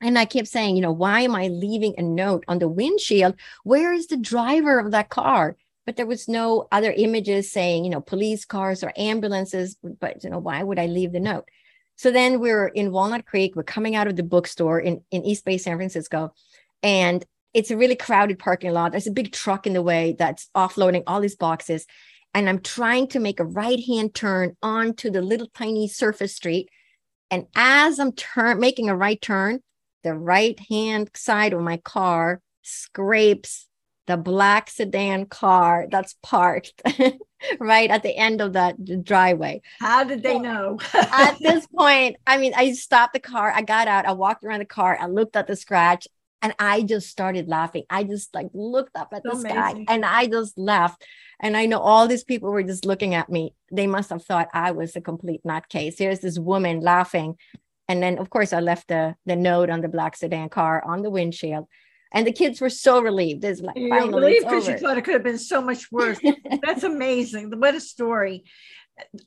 and I kept saying, you know, why am I leaving a note on the windshield? Where is the driver of that car? But there was no other images saying, you know, police cars or ambulances. But, you know, why would I leave the note? So then we're in Walnut Creek. We're coming out of the bookstore in, in East Bay, San Francisco. And it's a really crowded parking lot. There's a big truck in the way that's offloading all these boxes. And I'm trying to make a right hand turn onto the little tiny surface street. And as I'm turn making a right turn, the right hand side of my car scrapes the black sedan car that's parked [laughs] right at the end of that driveway. How did they know? at this [laughs] point, I mean, I stopped the car, I got out, I walked around the car, I looked at the scratch, and I just started laughing. I just like looked up at so the amazing. sky and I just laughed. And I know all these people were just looking at me. They must have thought I was a complete nutcase. Here's this woman laughing and then, of course, I left the, the note on the black sedan car on the windshield. And the kids were so relieved. It's like You're finally relieved because you thought it could have been so much [laughs] worse. That's amazing. What a story.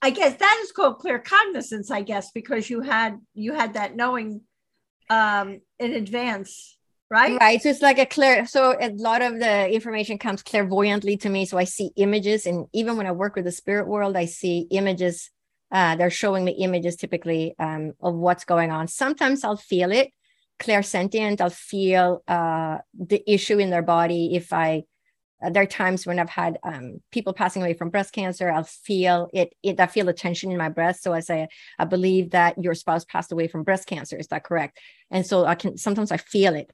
I guess that is called claircognizance, I guess, because you had you had that knowing um in advance, right? Right. So it's like a clear, so a lot of the information comes clairvoyantly to me. So I see images. And even when I work with the spirit world, I see images. Uh, they're showing me images typically um, of what's going on. Sometimes I'll feel it, clairsentient. I'll feel uh, the issue in their body. If I, uh, there are times when I've had um, people passing away from breast cancer. I'll feel it, it. I feel the tension in my breast. So I say, I believe that your spouse passed away from breast cancer. Is that correct? And so I can sometimes I feel it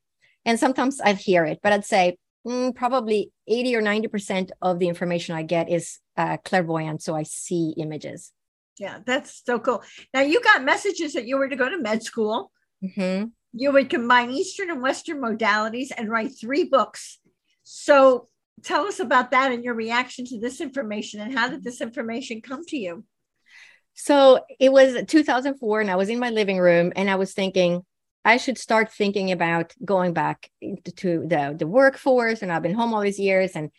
and sometimes I'd hear it, but I'd say mm, probably 80 or 90% of the information I get is uh, clairvoyant. So I see images. Yeah, that's so cool. Now you got messages that you were to go to med school. Mhm. You would combine Eastern and Western modalities and write three books. So tell us about that and your reaction to this information and how did this information come to you? So it was 2004, and I was in my living room, and I was thinking, I should start thinking about going back to the, the workforce. And I've been home all these years. And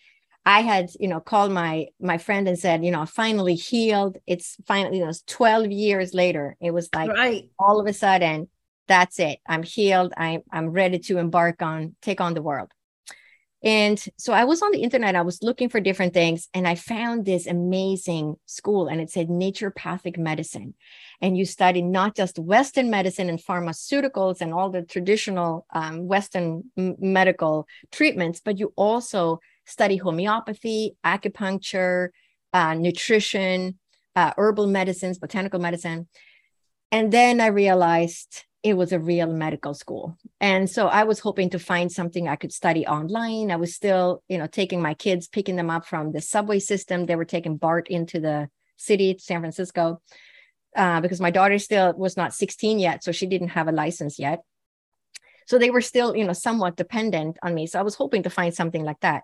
I had, you know, called my my friend and said, you know, I finally healed. It's finally, you know, it's 12 years later. It was like right. all of a sudden, that's it. I'm healed. I'm I'm ready to embark on take on the world. And so I was on the internet, I was looking for different things, and I found this amazing school, and it said naturopathic medicine. And you study not just Western medicine and pharmaceuticals and all the traditional um, Western m- medical treatments, but you also study homeopathy, acupuncture, uh, nutrition, uh, herbal medicines, botanical medicine. And then I realized it was a real medical school. And so I was hoping to find something I could study online. I was still, you know, taking my kids, picking them up from the subway system. They were taking BART into the city, San Francisco, uh, because my daughter still was not 16 yet. So she didn't have a license yet. So they were still, you know, somewhat dependent on me. So I was hoping to find something like that.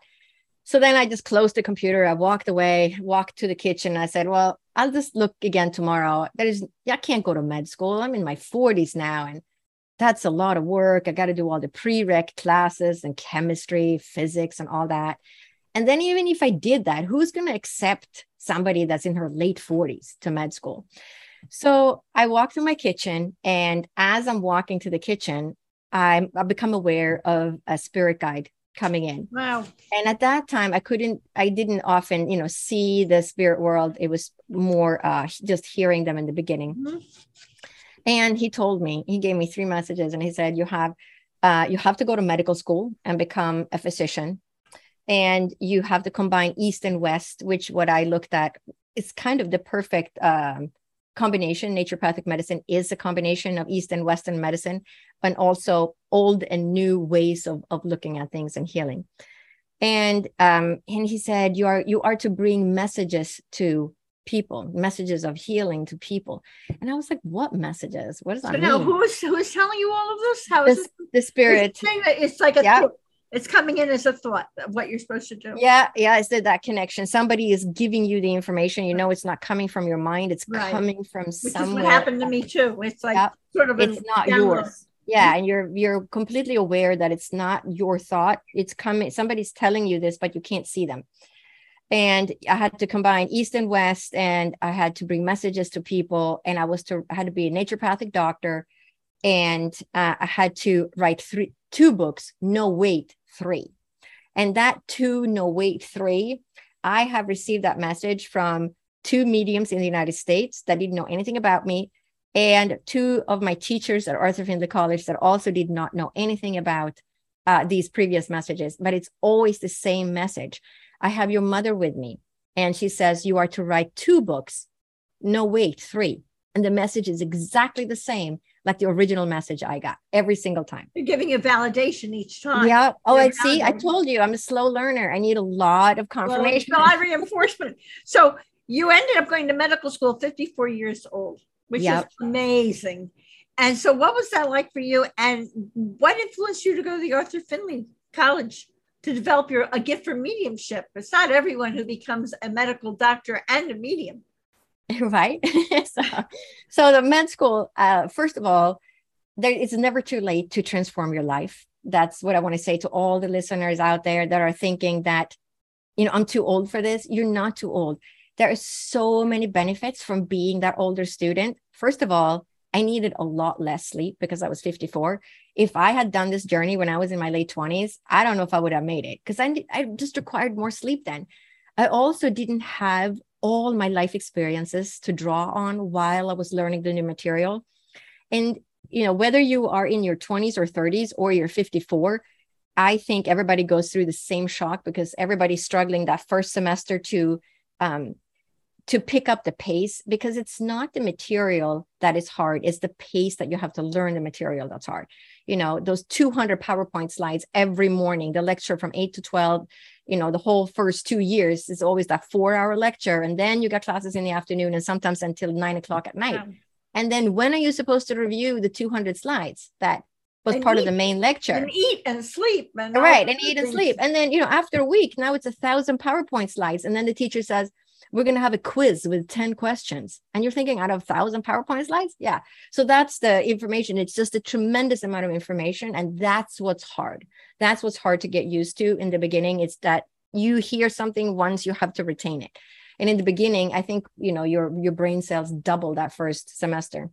So then I just closed the computer. I walked away, walked to the kitchen. I said, well, I'll just look again tomorrow. That is, I can't go to med school. I'm in my 40s now. And that's a lot of work. I got to do all the prereq classes and chemistry, physics, and all that. And then, even if I did that, who's going to accept somebody that's in her late 40s to med school? So I walked through my kitchen. And as I'm walking to the kitchen, I'm, I become aware of a spirit guide coming in. Wow. And at that time, I couldn't, I didn't often, you know, see the spirit world. It was more uh, just hearing them in the beginning. Mhm. And he told me, he gave me three messages, and he said, "You have, uh, you have to go to medical school and become a physician, and you have to combine East and West, which what I looked at is kind of the perfect." Um, combination naturopathic medicine is a combination of east and western medicine and also old and new ways of, of looking at things and healing and um and he said you are you are to bring messages to people messages of healing to people and i was like what messages what does So that now mean who's who's telling you all of this? How is the, it? the spirit It's, saying that it's like a Yeah. It's coming in as a thought of what you're supposed to do. yeah yeah i said that connection somebody is giving you the information you know it's not coming from your mind it's Right. coming from Which somewhere is what happened to me too. It's like Yep. sort of a it's not download. yours yeah and you're you're completely aware that it's not your thought it's coming somebody's telling you this but you can't see them and i had to combine east and west and i had to bring messages to people and i was to I had to be a naturopathic doctor and uh, i had to write three two books no wait three and that two no wait three i have received that message from two mediums in the united states that didn't know anything about me and two of my teachers at Arthur Findlay College that also did not know anything about uh, these previous messages, but it's always the same message. I have your mother with me, and she says you are to write two books. No, wait, three. And the message is exactly the same, like the original message I got every single time. They're giving you validation each time. Yeah. Oh, You're and see, I told you I'm a slow learner. I need a lot of confirmation. Well, lot of reinforcement. So you ended up going to medical school 54 years old, which Yep. is amazing. And so, what was that like for you? And what influenced you to go to the Arthur Findlay College to develop your a gift for mediumship? It's not everyone who becomes a medical doctor and a medium. [laughs] right [laughs] so, so the med school uh, first of all there it's never too late to transform your life that's what I want to say to all the listeners out there that are thinking that, you know, I'm too old for this. You're not too old. There are so many benefits from being that older student. First of all, I needed a lot less sleep because I was 54. If I had done this journey when I was in my late 20s, I don't know if I would have made it because I, I just required more sleep then. I also didn't have all my life experiences to draw on while I was learning the new material. And, you know, whether you are in your 20s or 30s or you're 54, I think everybody goes through the same shock because everybody's struggling that first semester to um, to pick up the pace because it's not the material that is hard it's the pace that you have to learn the material that's hard. You know those 200 powerpoint slides every morning the lecture from 8 to 12 you know the whole first two years is always that four hour lecture and then you got classes in the afternoon and sometimes until nine o'clock at night. And then when are you supposed to review the 200 slides that was and part eat, of the main lecture? and eat and sleep and right and eat and sleep. And then you know after a week now it's a thousand powerpoint slides and then the teacher says we're going to have a quiz with 10 questions. And you're thinking out of 1,000 PowerPoint slides? Yeah. So that's the information. It's just a tremendous amount of information. And that's what's hard. That's what's hard to get used to in the beginning. It's that you hear something once, you have to retain it. And in the beginning, I think, you know, your, your brain cells double that first semester.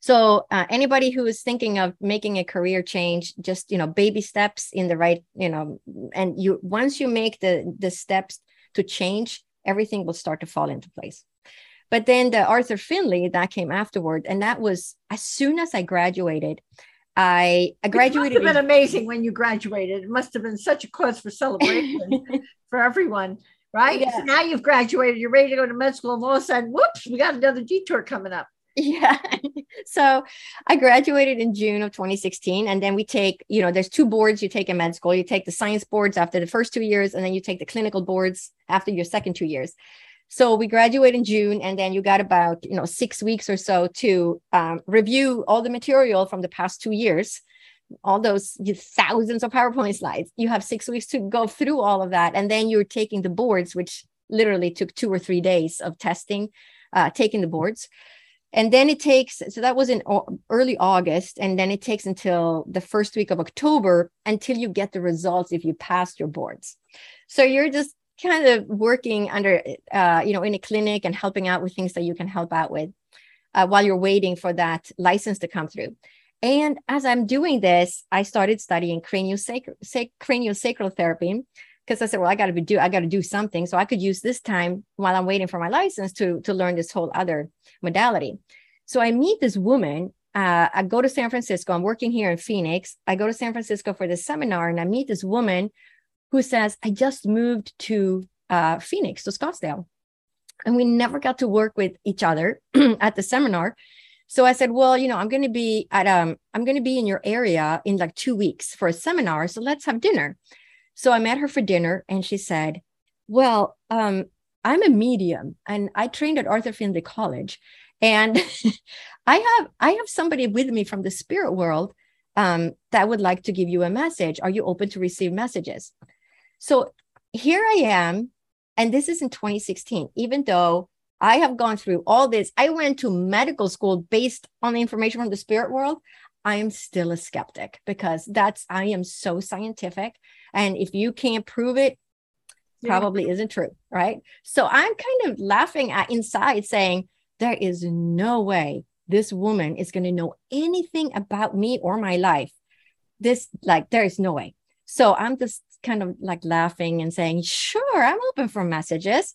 So uh, anybody who is thinking of making a career change, just you know, baby steps in the right, you know, and you once you make the the steps to change, everything will start to fall into place. But then the Arthur Findlay that came afterward, and that was as soon as I graduated. I, I graduated. It must have been amazing when you graduated. It must have been such a cause for celebration [laughs] for everyone, right? Yeah. So now you've graduated, you're ready to go to med school, and all of a sudden, whoops, we got another detour coming up. Yeah. so I graduated in June of 2016. And then we take, you know, there's two boards you take in med school. You take the science boards after the first two years, and then you take the clinical boards after your second two years. So we graduate in June, and then you got about, you know, six weeks or so to um, review all the material from the past two years all those thousands of PowerPoint slides. You have six weeks to go through all of that. And then you're taking the boards, which literally took two or three days of testing, uh, taking the boards and then it takes so that was in early august and then it takes until the first week of october until you get the results if you passed your boards. So you're just kind of working under uh, you know in a clinic and helping out with things that you can help out with uh, while you're waiting for that license to come through. And as i'm doing this i started studying craniosacral, craniosacral therapy because I said, well, I got to do, I got to do something. So I could use this time while I'm waiting for my license to to learn this whole other modality. So I meet this woman. Uh, I go to San Francisco. I'm working here in Phoenix. I go to San Francisco for this seminar, and I meet this woman who says, I just moved to uh, Phoenix, to Scottsdale. And we never got to work with each other [clears throat] at the seminar. So I said, well, you know, I'm going to be at um, I'm going to be in your area in like two weeks for a seminar. So let's have dinner. So I met her for dinner and she said, Well, um, I'm a medium and I trained at Arthur Findlay College. And [laughs] I have I have somebody with me from the spirit world um, that would like to give you a message. Are you open to receive messages? So here I am, and this is in 2016, even though I have gone through all this. I went to medical school based on the information from the spirit world. I am still a skeptic because that's I am so scientific. And if you can't prove it, probably yeah. isn't true. Right. So I'm kind of laughing at inside saying, there is no way this woman is going to know anything about me or my life. This, like, there is no way. So I'm just kind of like laughing and saying, sure, I'm open for messages.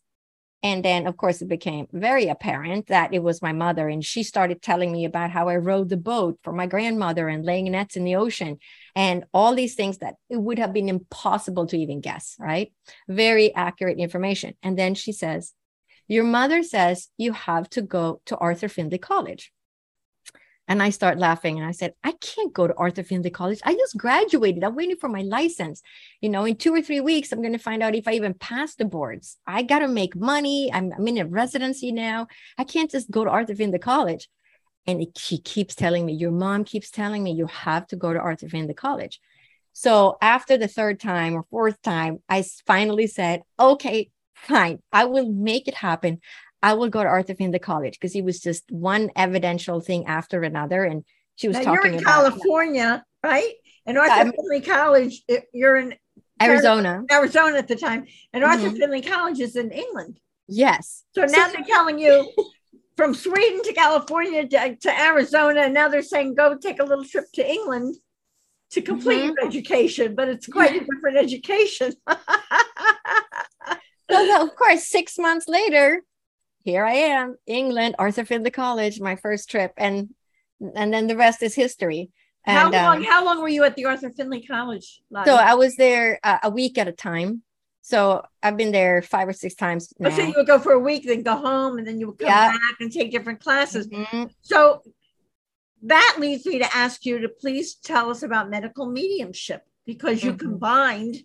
And then, of course, it became very apparent that it was my mother. And she started telling me about how I rowed the boat for my grandmother and laying nets in the ocean and all these things that it would have been impossible to even guess, right? Very accurate information. And then she says, Your mother says you have to go to Arthur Findlay College. And I start laughing and I said, I can't go to Arthur Findlay College. I just graduated. I'm waiting for my license. You know, in two or three weeks, I'm going to find out if I even pass the boards. I got to make money. I'm, I'm in a residency now. I can't just go to Arthur Findlay College. And it, she keeps telling me, Your mom keeps telling me you have to go to Arthur Findlay College. So after the third time or fourth time, I finally said, Okay, fine. I will make it happen. I will go to Arthur Findlay College because he was just one evidential thing after another. And she was now talking you're in about California, right? And Arthur I'm- Findlay College, you're in Arizona. Arizona at the time, and Arthur Mhm. Findlay College is in England. Yes. So now they're telling you [laughs] from Sweden to California to, to Arizona, and now they're saying go take a little trip to England to complete Mhm. your education, but it's quite a different education. [laughs] So of course, six months later, here I am, England, Arthur Findlay College, my first trip, and and then the rest is history. how long? um, how long were you at the Arthur Findlay College? Lottie? so I was there uh, a week at a time. So I've been there five or six times Oh, now. so you would go for a week, then go home, and then you would come Yeah. back and take different classes. Mhm. So that leads me to ask you to please tell us about medical mediumship because you Mhm. combined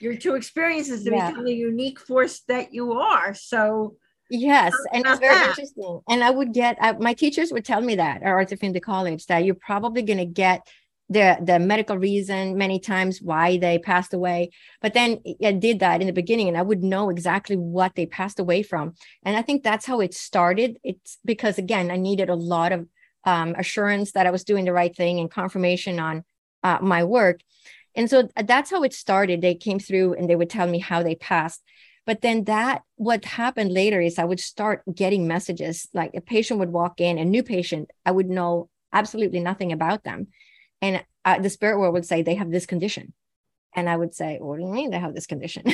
your two experiences to Yeah. become the unique force that you are. So Yes, and it's very that? interesting. And I would get I, my teachers would tell me that or at Arthur Findlay College that you're probably going to get the the medical reason many times why they passed away. But then I did that in the beginning, and I would know exactly what they passed away from. And I think that's how it started. It's because again, I needed a lot of um, assurance that I was doing the right thing and confirmation on uh, my work. And so that's how it started. They came through and they would tell me how they passed. But then that what happened later is I would start getting messages like a patient would walk in, a new patient, I would know absolutely nothing about them. And uh, the spirit world would say they have this condition. And I would say, what do you mean they have this condition?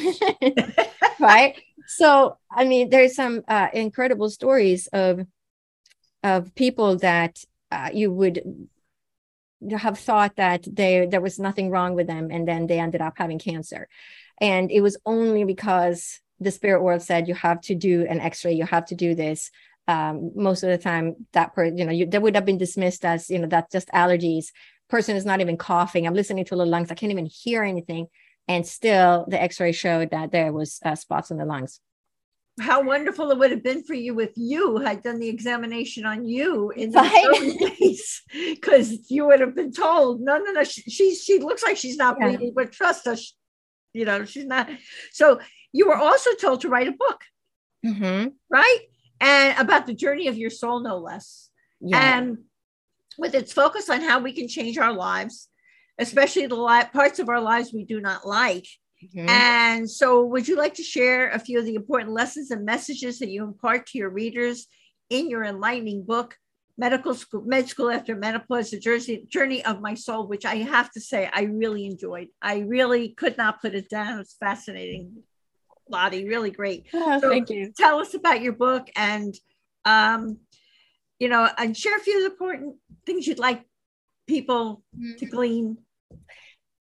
[laughs] right. So, I mean, there's some uh, incredible stories of, of people that uh, you would have thought that they, there was nothing wrong with them. And then they ended up having cancer. And it was only because the spirit world said you have to do an x-ray, you have to do this. Um, most of the time that per, you know, you, that would have been dismissed as, you know, that's just allergies. Person is not even coughing. I'm listening to the lungs. I can't even hear anything. And still the x-ray showed that there was uh, spots in the lungs. how wonderful it would have been for you if you had done the examination on you in the Right. [laughs] days, because you would have been told, no, no, no, she, she, she looks like she's not Yeah. bleeding, but trust us, you know, she's not. So you were also told to write a book, Mhm. right? And about the journey of your soul, no less. Yeah. and with its focus on how we can change our lives, especially the li- parts of our lives we do not like. Mhm. And so, would you like to share a few of the important lessons and messages that you impart to your readers in your enlightening book, Medical School, Med School After Menopause: The Jersey, Journey of My Soul, which I have to say I really enjoyed. I really could not put it down. It's fascinating, Lottie. Really great. Oh, so- thank you. tell us about your book and um you know and share a few of the important things you'd like people to glean.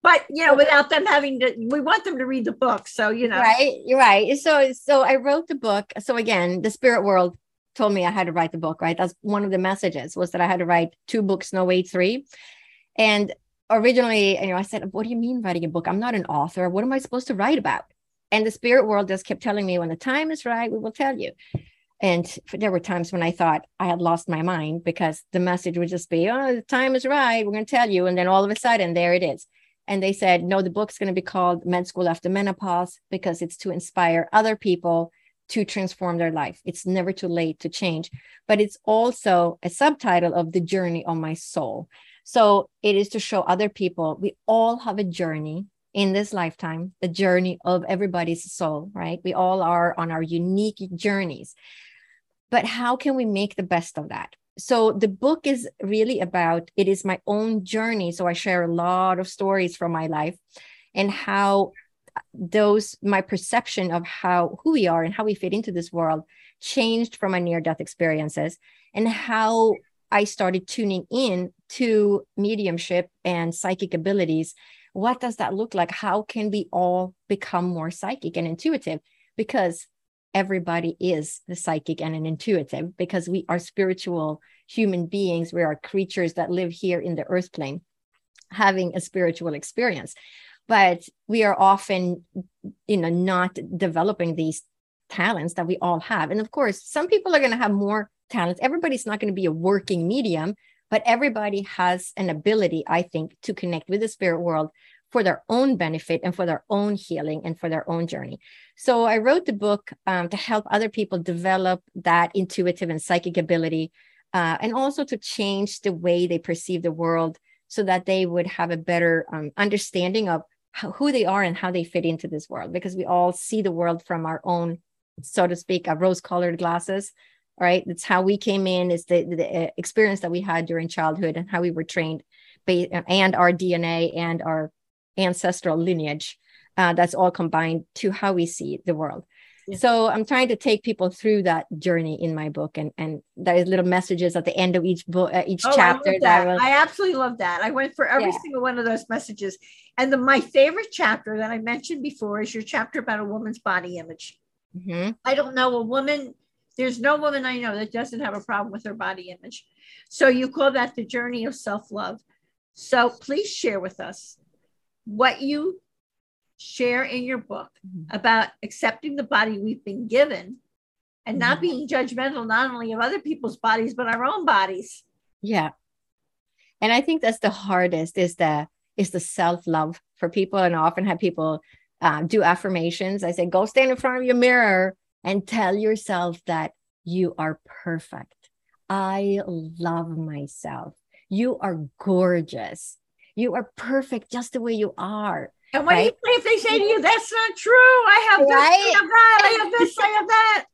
But you know without them having to we want them to read the book so you know. Right you're right. So so i wrote the book. So again the spirit world told me i had to write the book right? That's one of the messages was that i had to write two books no wait three. And originally you know i said what do you mean writing a book? I'm not an author. What am i supposed to write about and the spirit world just kept telling me when the time is right we will tell you. And there were times when i thought i had lost my mind because the message would just be oh the time is right we're going to tell you. And then all of a sudden there it is. And they said no the book's going to be called med school after menopause because it's to inspire other people to transform their life. It's never too late to change. But it's also a subtitle of the journey of my soul. So it is to show other people we all have a journey in this lifetime the journey of everybody's soul right? We all are on our unique journeys. But how can we make the best of that? So the book is really about it is my own journey. So i share a lot of stories from my life and how those my perception of how who we are and how we fit into this world changed from my near death experiences and how i started tuning in to mediumship and psychic abilities what does that look like? How can we all become more psychic and intuitive? Because everybody is the psychic and an intuitive because we are spiritual human beings. We are creatures that live here in the earth plane having a spiritual experience. But we are often you know not developing these talents that we all have. And of course some people are going to have more talents. Everybody's not going to be a working medium but everybody has an ability i think to connect with the spirit world for their own benefit and for their own healing and for their own journey. So i wrote the book um, to help other people develop that intuitive and psychic ability uh, and also to change the way they perceive the world so that they would have a better um, understanding of how, who they are and how they fit into this world. Because we all see the world from our own so to speak rose colored glasses right it's how we came in is the, the uh, experience that we had during childhood and how we were trained and our dna and our ancestral lineage uh, that's all combined to how we see the world so I'm trying to take people through that journey in my book, and and there's little messages at the end of each book, uh, each oh, chapter. I, that. That I absolutely love that. I went for every yeah. single one of those messages, and the, my favorite chapter that I mentioned before is your chapter about a woman's body image. Mm-hmm. I don't know a woman. There's no woman I know that doesn't have a problem with her body image. So you call that the journey of self love. So please share with us what you share in your book mm-hmm. about accepting the body we've been given and not mm-hmm. being judgmental not only of other people's bodies but our own bodies yeah and i think that's the hardest is the is the self-love for people and I often have people uh, do affirmations i say go stand in front of your mirror and tell yourself that you are perfect i love myself you are gorgeous you are perfect just the way you are and what right? do you say if they say to you, that's not true? I have this, right? I have that, I have this, I have that.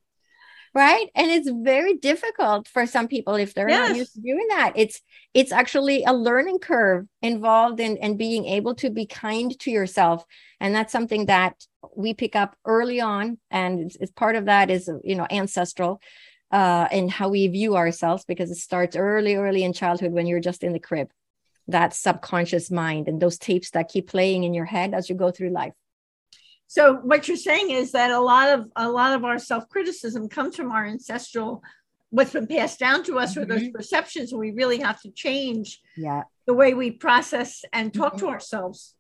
Right. And it's very difficult for some people if they're yes. not used to doing that. It's it's actually a learning curve involved in, in being able to be kind to yourself. And that's something that we pick up early on. And it's, it's part of that is you know ancestral uh, and how we view ourselves because it starts early, early in childhood when you're just in the crib that subconscious mind and those tapes that keep playing in your head as you go through life so what you're saying is that a lot of a lot of our self-criticism comes from our ancestral what's been passed down to us mm-hmm. or those mm-hmm. perceptions and we really have to change yeah the way we process and talk mm-hmm. to ourselves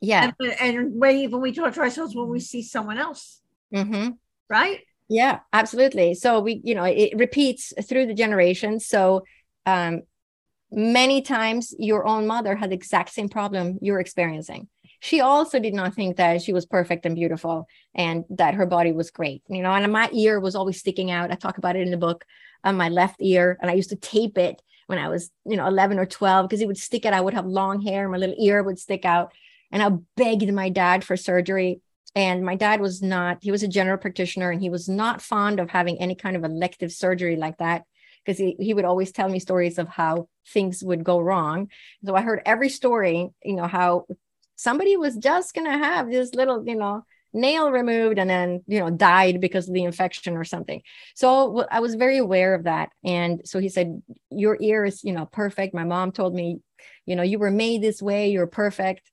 yeah and, and way even we talk to ourselves when we see someone else mm-hmm. right yeah absolutely so we you know it repeats through the generations so um many times your own mother had the exact same problem you're experiencing she also did not think that she was perfect and beautiful and that her body was great you know and my ear was always sticking out i talk about it in the book on my left ear and i used to tape it when i was you know 11 or 12 because it would stick out i would have long hair my little ear would stick out and i begged my dad for surgery and my dad was not he was a general practitioner and he was not fond of having any kind of elective surgery like that because he, he would always tell me stories of how things would go wrong. So I heard every story, you know, how somebody was just going to have this little, you know, nail removed and then, you know, died because of the infection or something. So I was very aware of that. And so he said, Your ear is, you know, perfect. My mom told me, you know, you were made this way, you're perfect.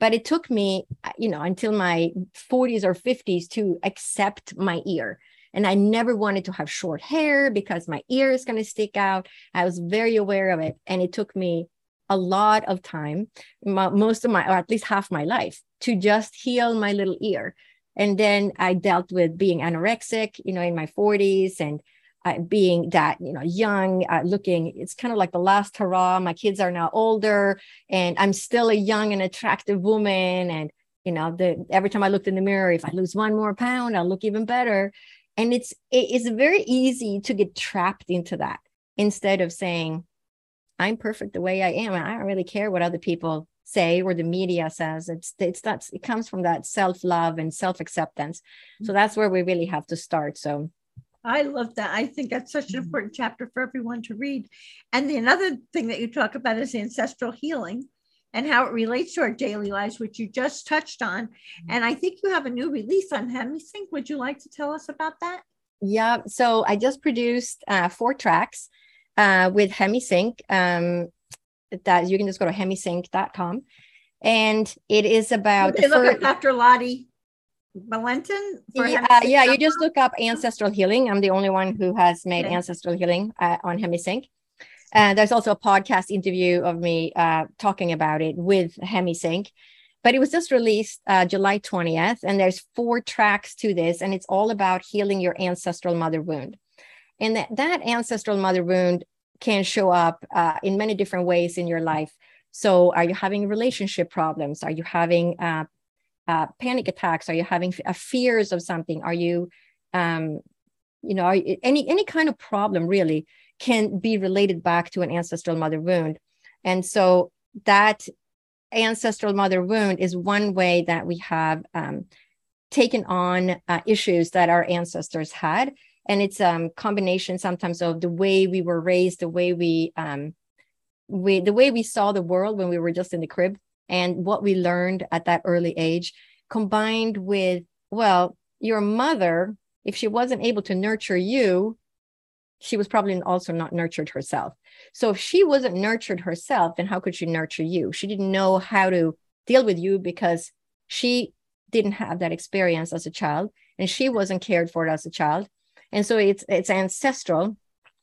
But it took me, uh, you know, until my 40s or 50s to accept my ear and I never wanted to have short hair because my ear is going to stick out. I was very aware of it. And it took me a lot of time, most of my, or at least half my life, to just heal my little ear. And then I dealt with being anorexic, you know, in my 40s and uh, being that you know young uh, looking it's kind of like the last hurrah. My kids are now older and i'm still a young and attractive woman. And you know the every time i looked in the mirror if i lose one more pound i'll look even better. And it's it's very easy to get trapped into that instead of saying i'm perfect the way i am and i don't really care what other people say or the media says it's it's that it comes from that self-love and self-acceptance so that's where we really have to start so I love that. I think that's such an mm-hmm. important chapter for everyone to read. And the another thing that you talk about is ancestral healing and how it relates to our daily lives, which you just touched on. Mm-hmm. And I think you have a new release on HemiSync. Would you like to tell us about that? Yeah. So I just produced uh, four tracks uh, with HemiSync. Um, that you can just go to hemisync.com. And it is about. Look up Dr. Lottie Valentin. Yeah, uh, yeah, you just look up ancestral healing. I'm the only one who has made okay. ancestral healing uh, on HemiSync. And there's also a podcast interview of me uh, talking about it with HemiSync. But it was just released uh, July 20th, and there's four tracks to this, and it's all about healing your ancestral mother wound. And that, that ancestral mother wound can show up uh, in many different ways in your life. So, are you having relationship problems? Are you having uh, uh, panic attacks? Are you having uh, fears of something? Are you, um, you know, you, any any kind of problem really? can be related back to an ancestral mother wound. And so that ancestral mother wound is one way that we have um, taken on uh, issues that our ancestors had and it's a um, combination sometimes of the way we were raised the way we um, we the way we saw the world when we were just in the crib and what we learned at that early age combined with well your mother if she wasn't able to nurture you she was probably also not nurtured herself. So if she wasn't nurtured herself then how could she nurture you? She didn't know how to deal with you because she didn't have that experience as a child and she wasn't cared for as a child and so it's it's ancestral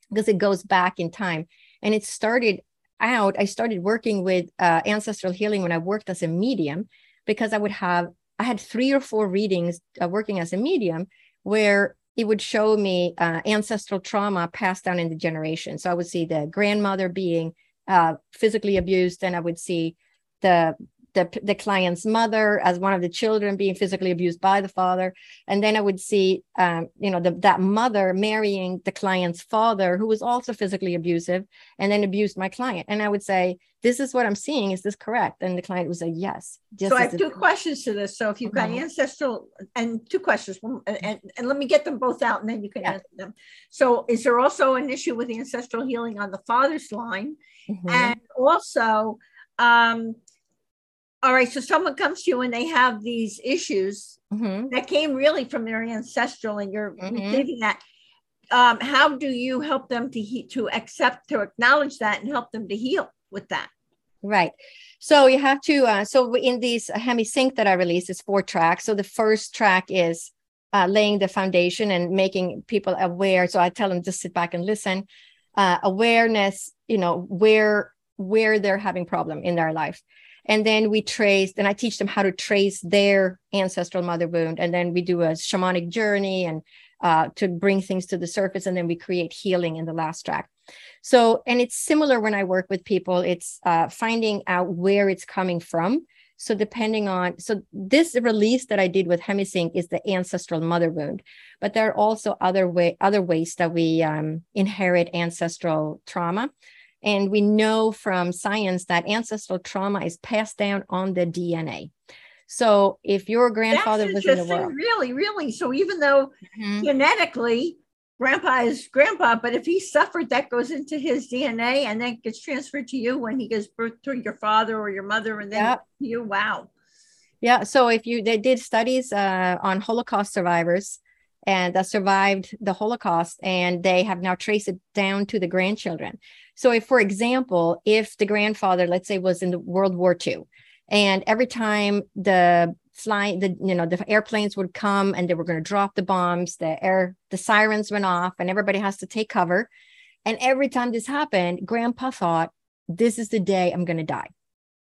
because it goes back in time. And it started out i started working with uh, ancestral healing when i worked as a medium because i would have i had three or four readings uh, working as a medium where it would show me uh, ancestral trauma passed down in the generation. So i would see the grandmother being uh, physically abused. And i would see the the, the client's mother as one of the children being physically abused by the father. And then i would see um, you know the, that mother marrying the client's father who was also physically abusive and then abused my client. And i would say this is what i'm seeing. Is this correct? And the client would say yes so i have two questions to this. So if you've got mm-hmm. ancestral and two questions and, and, and, let me get them both out and then you can yeah. answer them. So is there also an issue with the ancestral healing on the father's line? Mm-hmm. and also um, all right so someone comes to you and they have these issues mm-hmm. that came really from their ancestral and you're mm-hmm. receiving that. Um, how do you help them to he- to accept to acknowledge that and help them to heal with that? Right. So you have to uh, so in these Hemi-Sync that i released is four tracks. So the first track is uh, laying the foundation and making people aware. So i tell them just sit back and listen. Uh, awareness you know where where they're having problem in their life and then we trace and i teach them how to trace their ancestral mother wound. And then we do a shamanic journey and uh, to bring things to the surface and then we create healing in the last track. So and it's similar when i work with people it's uh, finding out where it's coming from. So depending on so this release that i did with Hemi-Sync is the ancestral mother wound but there are also other way other ways that we um, inherit ancestral trauma and we know from science that ancestral trauma is passed down on the DNA. So if your grandfather was in the world, really, really. So even though mm-hmm. genetically grandpa is grandpa, but if he suffered, that goes into his DNA and then gets transferred to you when he gives birth to your father or your mother, and then yep. you. Wow. Yeah. So if you they did studies uh, on Holocaust survivors and that survived the Holocaust, and they have now traced it down to the grandchildren. So, if, for example, if the grandfather, let's say, was in the World War II, and every time the fly the you know the airplanes would come and they were going to drop the bombs the air the sirens went off and everybody has to take cover and every time this happened grandpa thought this is the day i'm going to die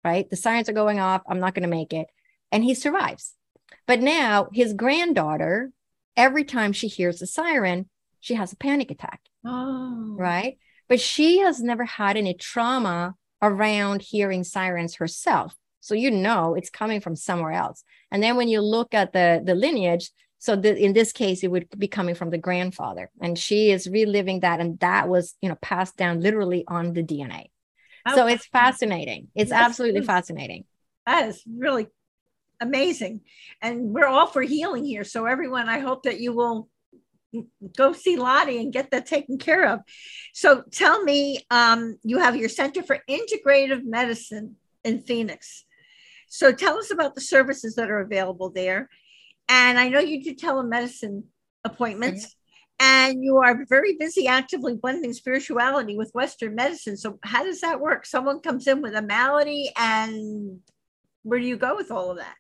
right the sirens are going off i'm not going to make it and he survives but now his granddaughter every time she hears a siren she has a panic attack oh. right but she has never had any trauma around hearing sirens herself. So you know it's coming from somewhere else. And then when you look at the the lineage, so the, in this case, it would be coming from the grandfather, and she is reliving that, and that was you know passed down literally on the DNA. Oh, so it's fascinating. It's absolutely fascinating. That is really amazing, and we're all for healing here. So everyone, I hope that you will go see Lottie and get that taken care of. So tell me, um, you have your Center for Integrative Medicine in Phoenix. So tell us about the services that are available there. And I know you do telemedicine appointments. Mm-hmm. And you are very busy actively blending spirituality with Western medicine. So, how does that work? Someone comes in with a malady, and where do you go with all of that?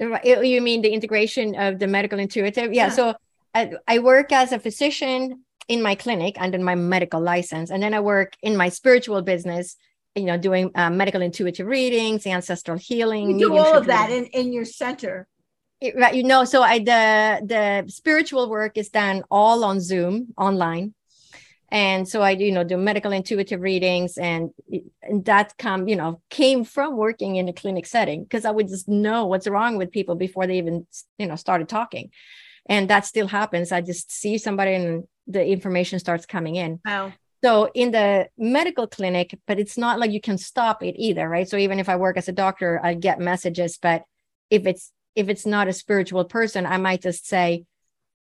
You mean the integration of the medical intuitive? Yeah. yeah. So, I, I work as a physician in my clinic under my medical license, and then I work in my spiritual business. You know, doing uh, medical intuitive readings, ancestral healing. You do all of that in, in your center. It, right, you know, so I the the spiritual work is done all on Zoom online, and so I you know do medical intuitive readings, and, and that come you know came from working in a clinic setting because I would just know what's wrong with people before they even you know started talking. And that still happens. I just see somebody and the information starts coming in. Wow. So in the medical clinic, but it's not like you can stop it either, right? So even if I work as a doctor, I get messages, but if it's if it's not a spiritual person, I might just say,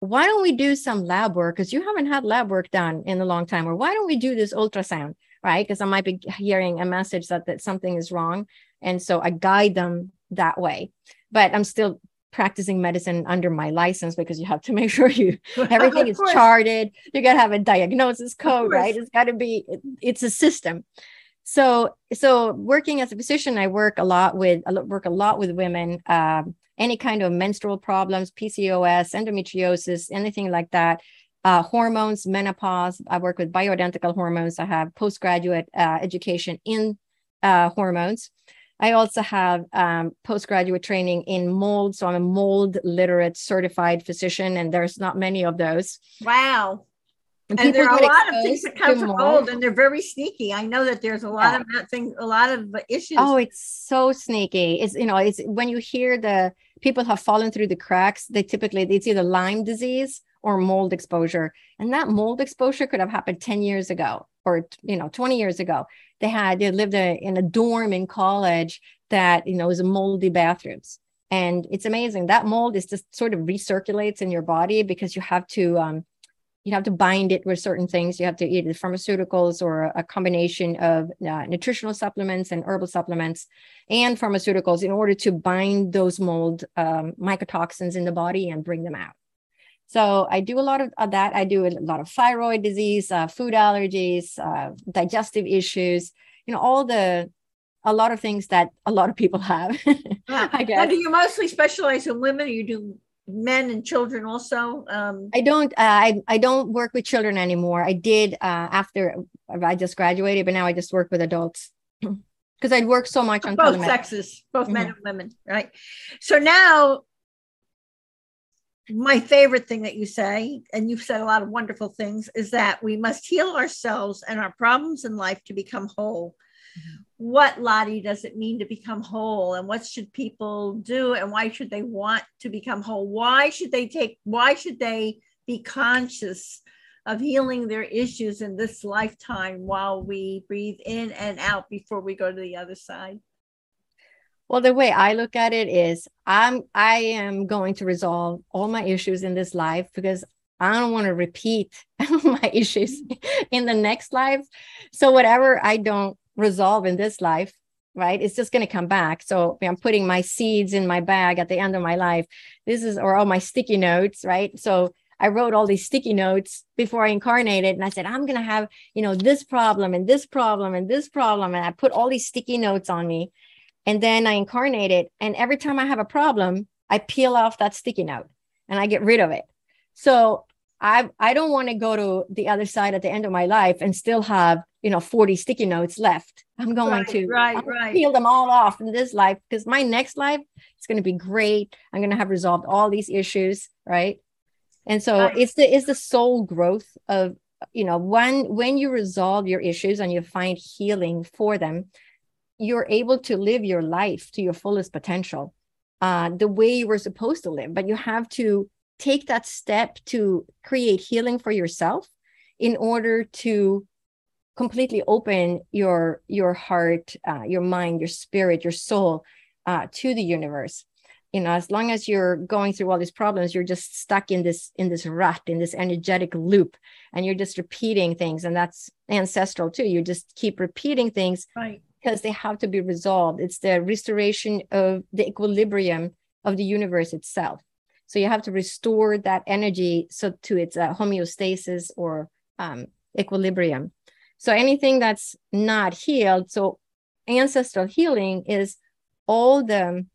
why don't we do some lab work? Because you haven't had lab work done in a long time. Or why don't we do this ultrasound? Right. Because I might be hearing a message that, that something is wrong. And so I guide them that way. But I'm still practicing medicine under my license because you have to [laughs] make sure you [laughs] everything is charted. You got to have a diagnosis code, right? It's got to be it's a system. So so working as a physician, I work a lot with I work a lot with women. Um, any kind of menstrual problems, PCOS, endometriosis, anything like that. Uh, hormones, menopause. I work with bioidentical hormones. I have postgraduate uh, education in uh, hormones. I also have um, postgraduate training in mold. So I'm a mold literate certified physician, and there's not many of those. Wow. And, and there are a lot of things that come from mold, and they're very sneaky. I know that there's a lot yeah. of things, a lot of issues. Oh, it's so sneaky. It's you know, it's when you hear the people have fallen through the cracks. They typically it's either Lyme disease or mold exposure, and that mold exposure could have happened ten years ago or you know 20 years ago. They had they lived a, in a dorm in college that you know was moldy bathrooms. And it's amazing. That mold is just sort of recirculates in your body because you have to um, you have to bind it with certain things you have to eat the pharmaceuticals or a combination of uh, nutritional supplements and herbal supplements and pharmaceuticals in order to bind those mold um, mycotoxins in the body and bring them out so I do a lot of, of that. I do a lot of thyroid disease, uh, food allergies, uh, digestive issues, you know, all the, a lot of things that a lot of people have. [laughs] yeah. I guess. Now, do you mostly specialize in women or you do men and children also? Um, I don't, uh, I, I don't work with children anymore. I did uh, after I just graduated, but now I just work with adults. [clears throat] because I'd worked so much on both sexes, both mm-hmm. men and women, right? So now my favorite thing that you say, and you've said a lot of wonderful things, is that we must heal ourselves and our problems in life to become whole. Mm-hmm. What, Lottie, does it mean to become whole? And what should people do? And why should they want to become whole? Why should they take, why should they be conscious of healing their issues in this lifetime while we breathe in and out before we go to the other side? Well, the way I look at it is I'm I am going to resolve all my issues in this life because I don't want to repeat [laughs] my issues mm-hmm. in the next life. So whatever I don't resolve in this life, right, it's just going to come back. So I'm putting my seeds in my bag at the end of my life. This is or all my sticky notes, right? So I wrote all these sticky notes before I incarnated and I said, I'm going to have, you know, this problem and this problem and this problem. And I put all these sticky notes on me and then I incarnated. And every time I have a problem, I peel off that sticky note and I get rid of it. So I I don't want to go to the other side at the end of my life and still have you know 40 sticky notes left. I'm going right, to right, right. peel them all off in this life because my next life is going to be great. I'm going to have resolved all these issues, right? And so right. it's the it's the soul growth of you know when when you resolve your issues and you find healing for them you're able to live your life to your fullest potential uh, the way you were supposed to live but you have to take that step to create healing for yourself in order to completely open your your heart uh, your mind your spirit your soul uh, to the universe you know as long as you're going through all these problems you're just stuck in this in this rut in this energetic loop and you're just repeating things and that's ancestral too you just keep repeating things right because they have to be resolved. It's the restoration of the equilibrium of the universe itself. So you have to restore that energy so to its uh, homeostasis or um, equilibrium. So anything that's not healed, so ancestral healing is all the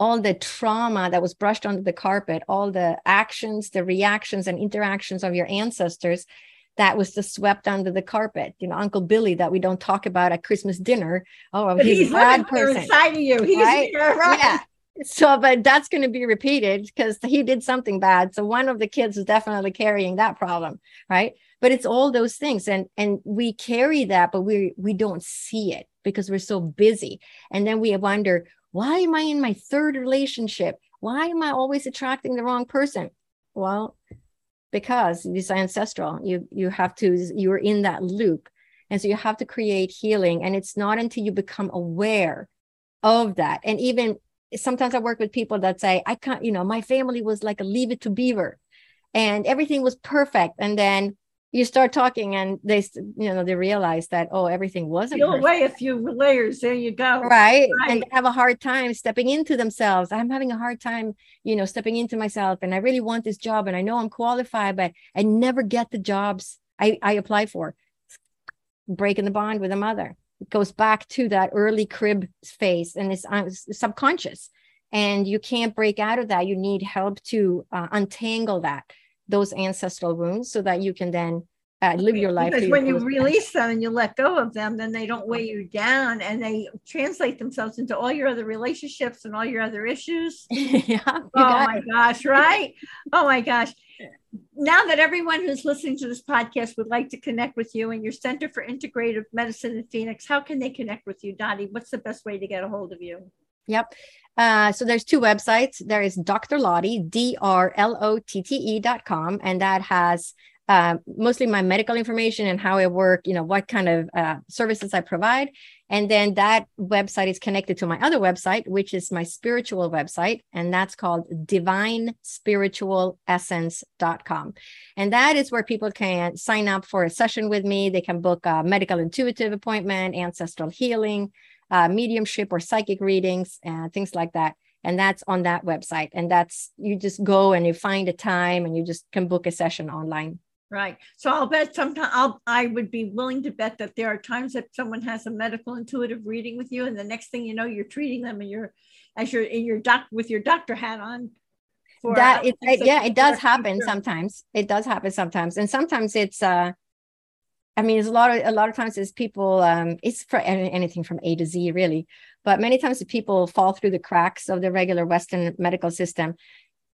all the trauma that was brushed under the carpet, all the actions, the reactions and interactions of your ancestors that was just swept under the carpet. You know, Uncle Billy that we don't talk about at Christmas dinner. Oh, he's, he's, a bad person. Inside of you, he's right? right. Yeah. So, but that's going to be repeated because he did something bad. So one of the kids is definitely carrying that problem, right? But it's all those things, and and we carry that, but we we don't see it because we're so busy. And then we wonder, why am I in my third relationship? Why am I always attracting the wrong person? Well, because it's ancestral. You you have to you're in that loop. And so you have to create healing. And it's not until you become aware of that. And even sometimes I work with people that say, I can't, you know, my family was like a leave it to beaver and everything was perfect. And then you start talking and they you know they realize that oh everything wasn't peel away a few layers there you go right? right and have a hard time stepping into themselves i'm having a hard time you know stepping into myself and i really want this job and i know i'm qualified but i never get the jobs i i apply for breaking the bond with a mother it goes back to that early crib phase and it's, uh, subconscious and you can't break out of that you need help to uh, untangle that those ancestral wounds so that you can then uh, live your life. Because when you release them and you let go of them, then they don't weigh you down and they translate themselves into all your other relationships and all your other issues. [laughs] yeah. Oh my it. gosh, right? Oh my gosh. [laughs] Now that everyone who's listening to this podcast would like to connect with you and your Center for Integrative Medicine in Phoenix, how can they connect with you, Lottie? What's the best way to get a hold of you? Yep. Uh, so there's two websites. There is Dr. Lotte, D-R-L-O-T-T-E dot com, and that has uh, mostly my medical information and how I work, you know, what kind of uh, services I provide. And then that website is connected to my other website, which is my spiritual website, and that's called divinespiritualessence.com. And that is where people can sign up for a session with me. They can book a medical intuitive appointment, ancestral healing, uh, mediumship or psychic readings and things like that and that's on that website and that's you just go and you find a time and you just can book a session online right so i'll bet sometimes i'll i would be willing to bet that there are times that someone has a medical intuitive reading with you and the next thing you know you're treating them and you're as you're in your doc with your doctor hat on for that it, it yeah it does happen sometimes it does happen sometimes and sometimes it's uh I mean, it's a lot of a lot of times it's people. Um, it's for anything from A to Z, really. But many times people fall through the cracks of the regular Western medical system,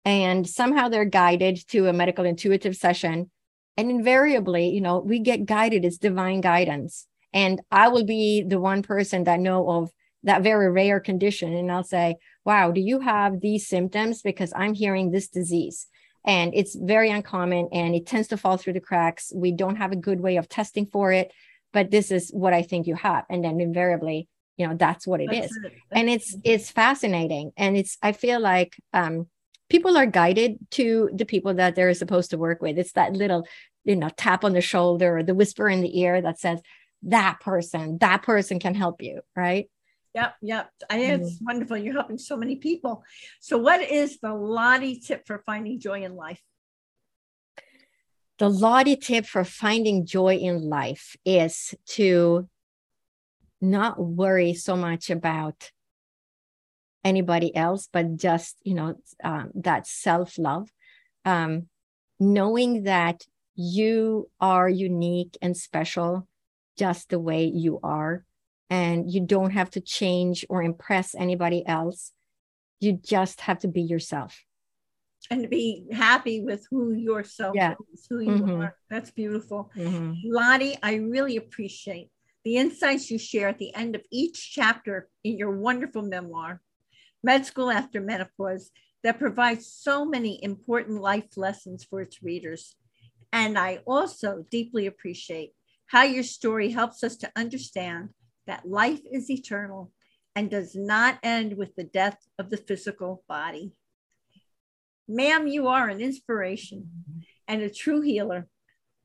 and somehow they're guided to a medical intuitive session. And invariably, you know, we get guided. It's divine guidance, and I will be the one person that know of that very rare condition, and I'll say, "Wow, do you have these symptoms? Because I'm hearing this disease." and it's very uncommon and it tends to fall through the cracks. We don't have a good way of testing for it, but this is what I think you have. And then invariably, you know, that's what it that's is. It. And it's it's fascinating. And it's I feel like um people are guided to the people that they're supposed to work with. It's that little, you know, tap on the shoulder or the whisper in the ear that says, that person, that person can help you, right? Yep, yep. I, it's mm-hmm. wonderful. You're helping so many people. So, what is the Lottie tip for finding joy in life? The Lottie tip for finding joy in life is to not worry so much about anybody else, but just, you know, um, that self love. Um, knowing that you are unique and special just the way you are and you don't have to change or impress anybody else. You just have to be yourself. And be happy with who yourself yeah. is, who you mm-hmm. are. That's beautiful. Mm-hmm. Lotte, I really appreciate the insights you share at the end of each chapter in your wonderful memoir, Med School After Menopause, that provides so many important life lessons for its readers. And I also deeply appreciate how your story helps us to understand that life is eternal and does not end with the death of the physical body. Ma'am, you are an inspiration and a true healer,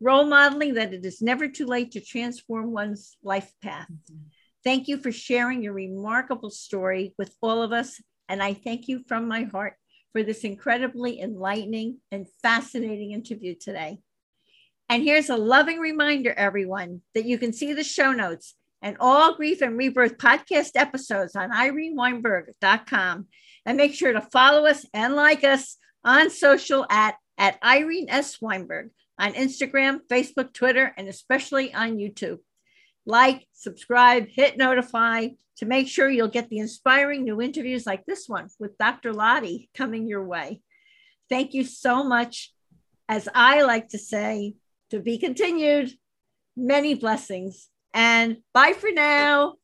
role modeling that it is never too late to transform one's life path. Thank you for sharing your remarkable story with all of us. And I thank you from my heart for this incredibly enlightening and fascinating interview today. And here's a loving reminder, everyone, that you can see the show notes and all Grief and Rebirth podcast episodes on ireneweinberg.com. And make sure to follow us and like us on social at, at Irene S. Weinberg on Instagram, Facebook, Twitter, and especially on YouTube. Like, subscribe, hit notify to make sure you'll get the inspiring new interviews like this one with Dr. Lottie coming your way. Thank you so much. As I like to say, to be continued, many blessings and bye for now.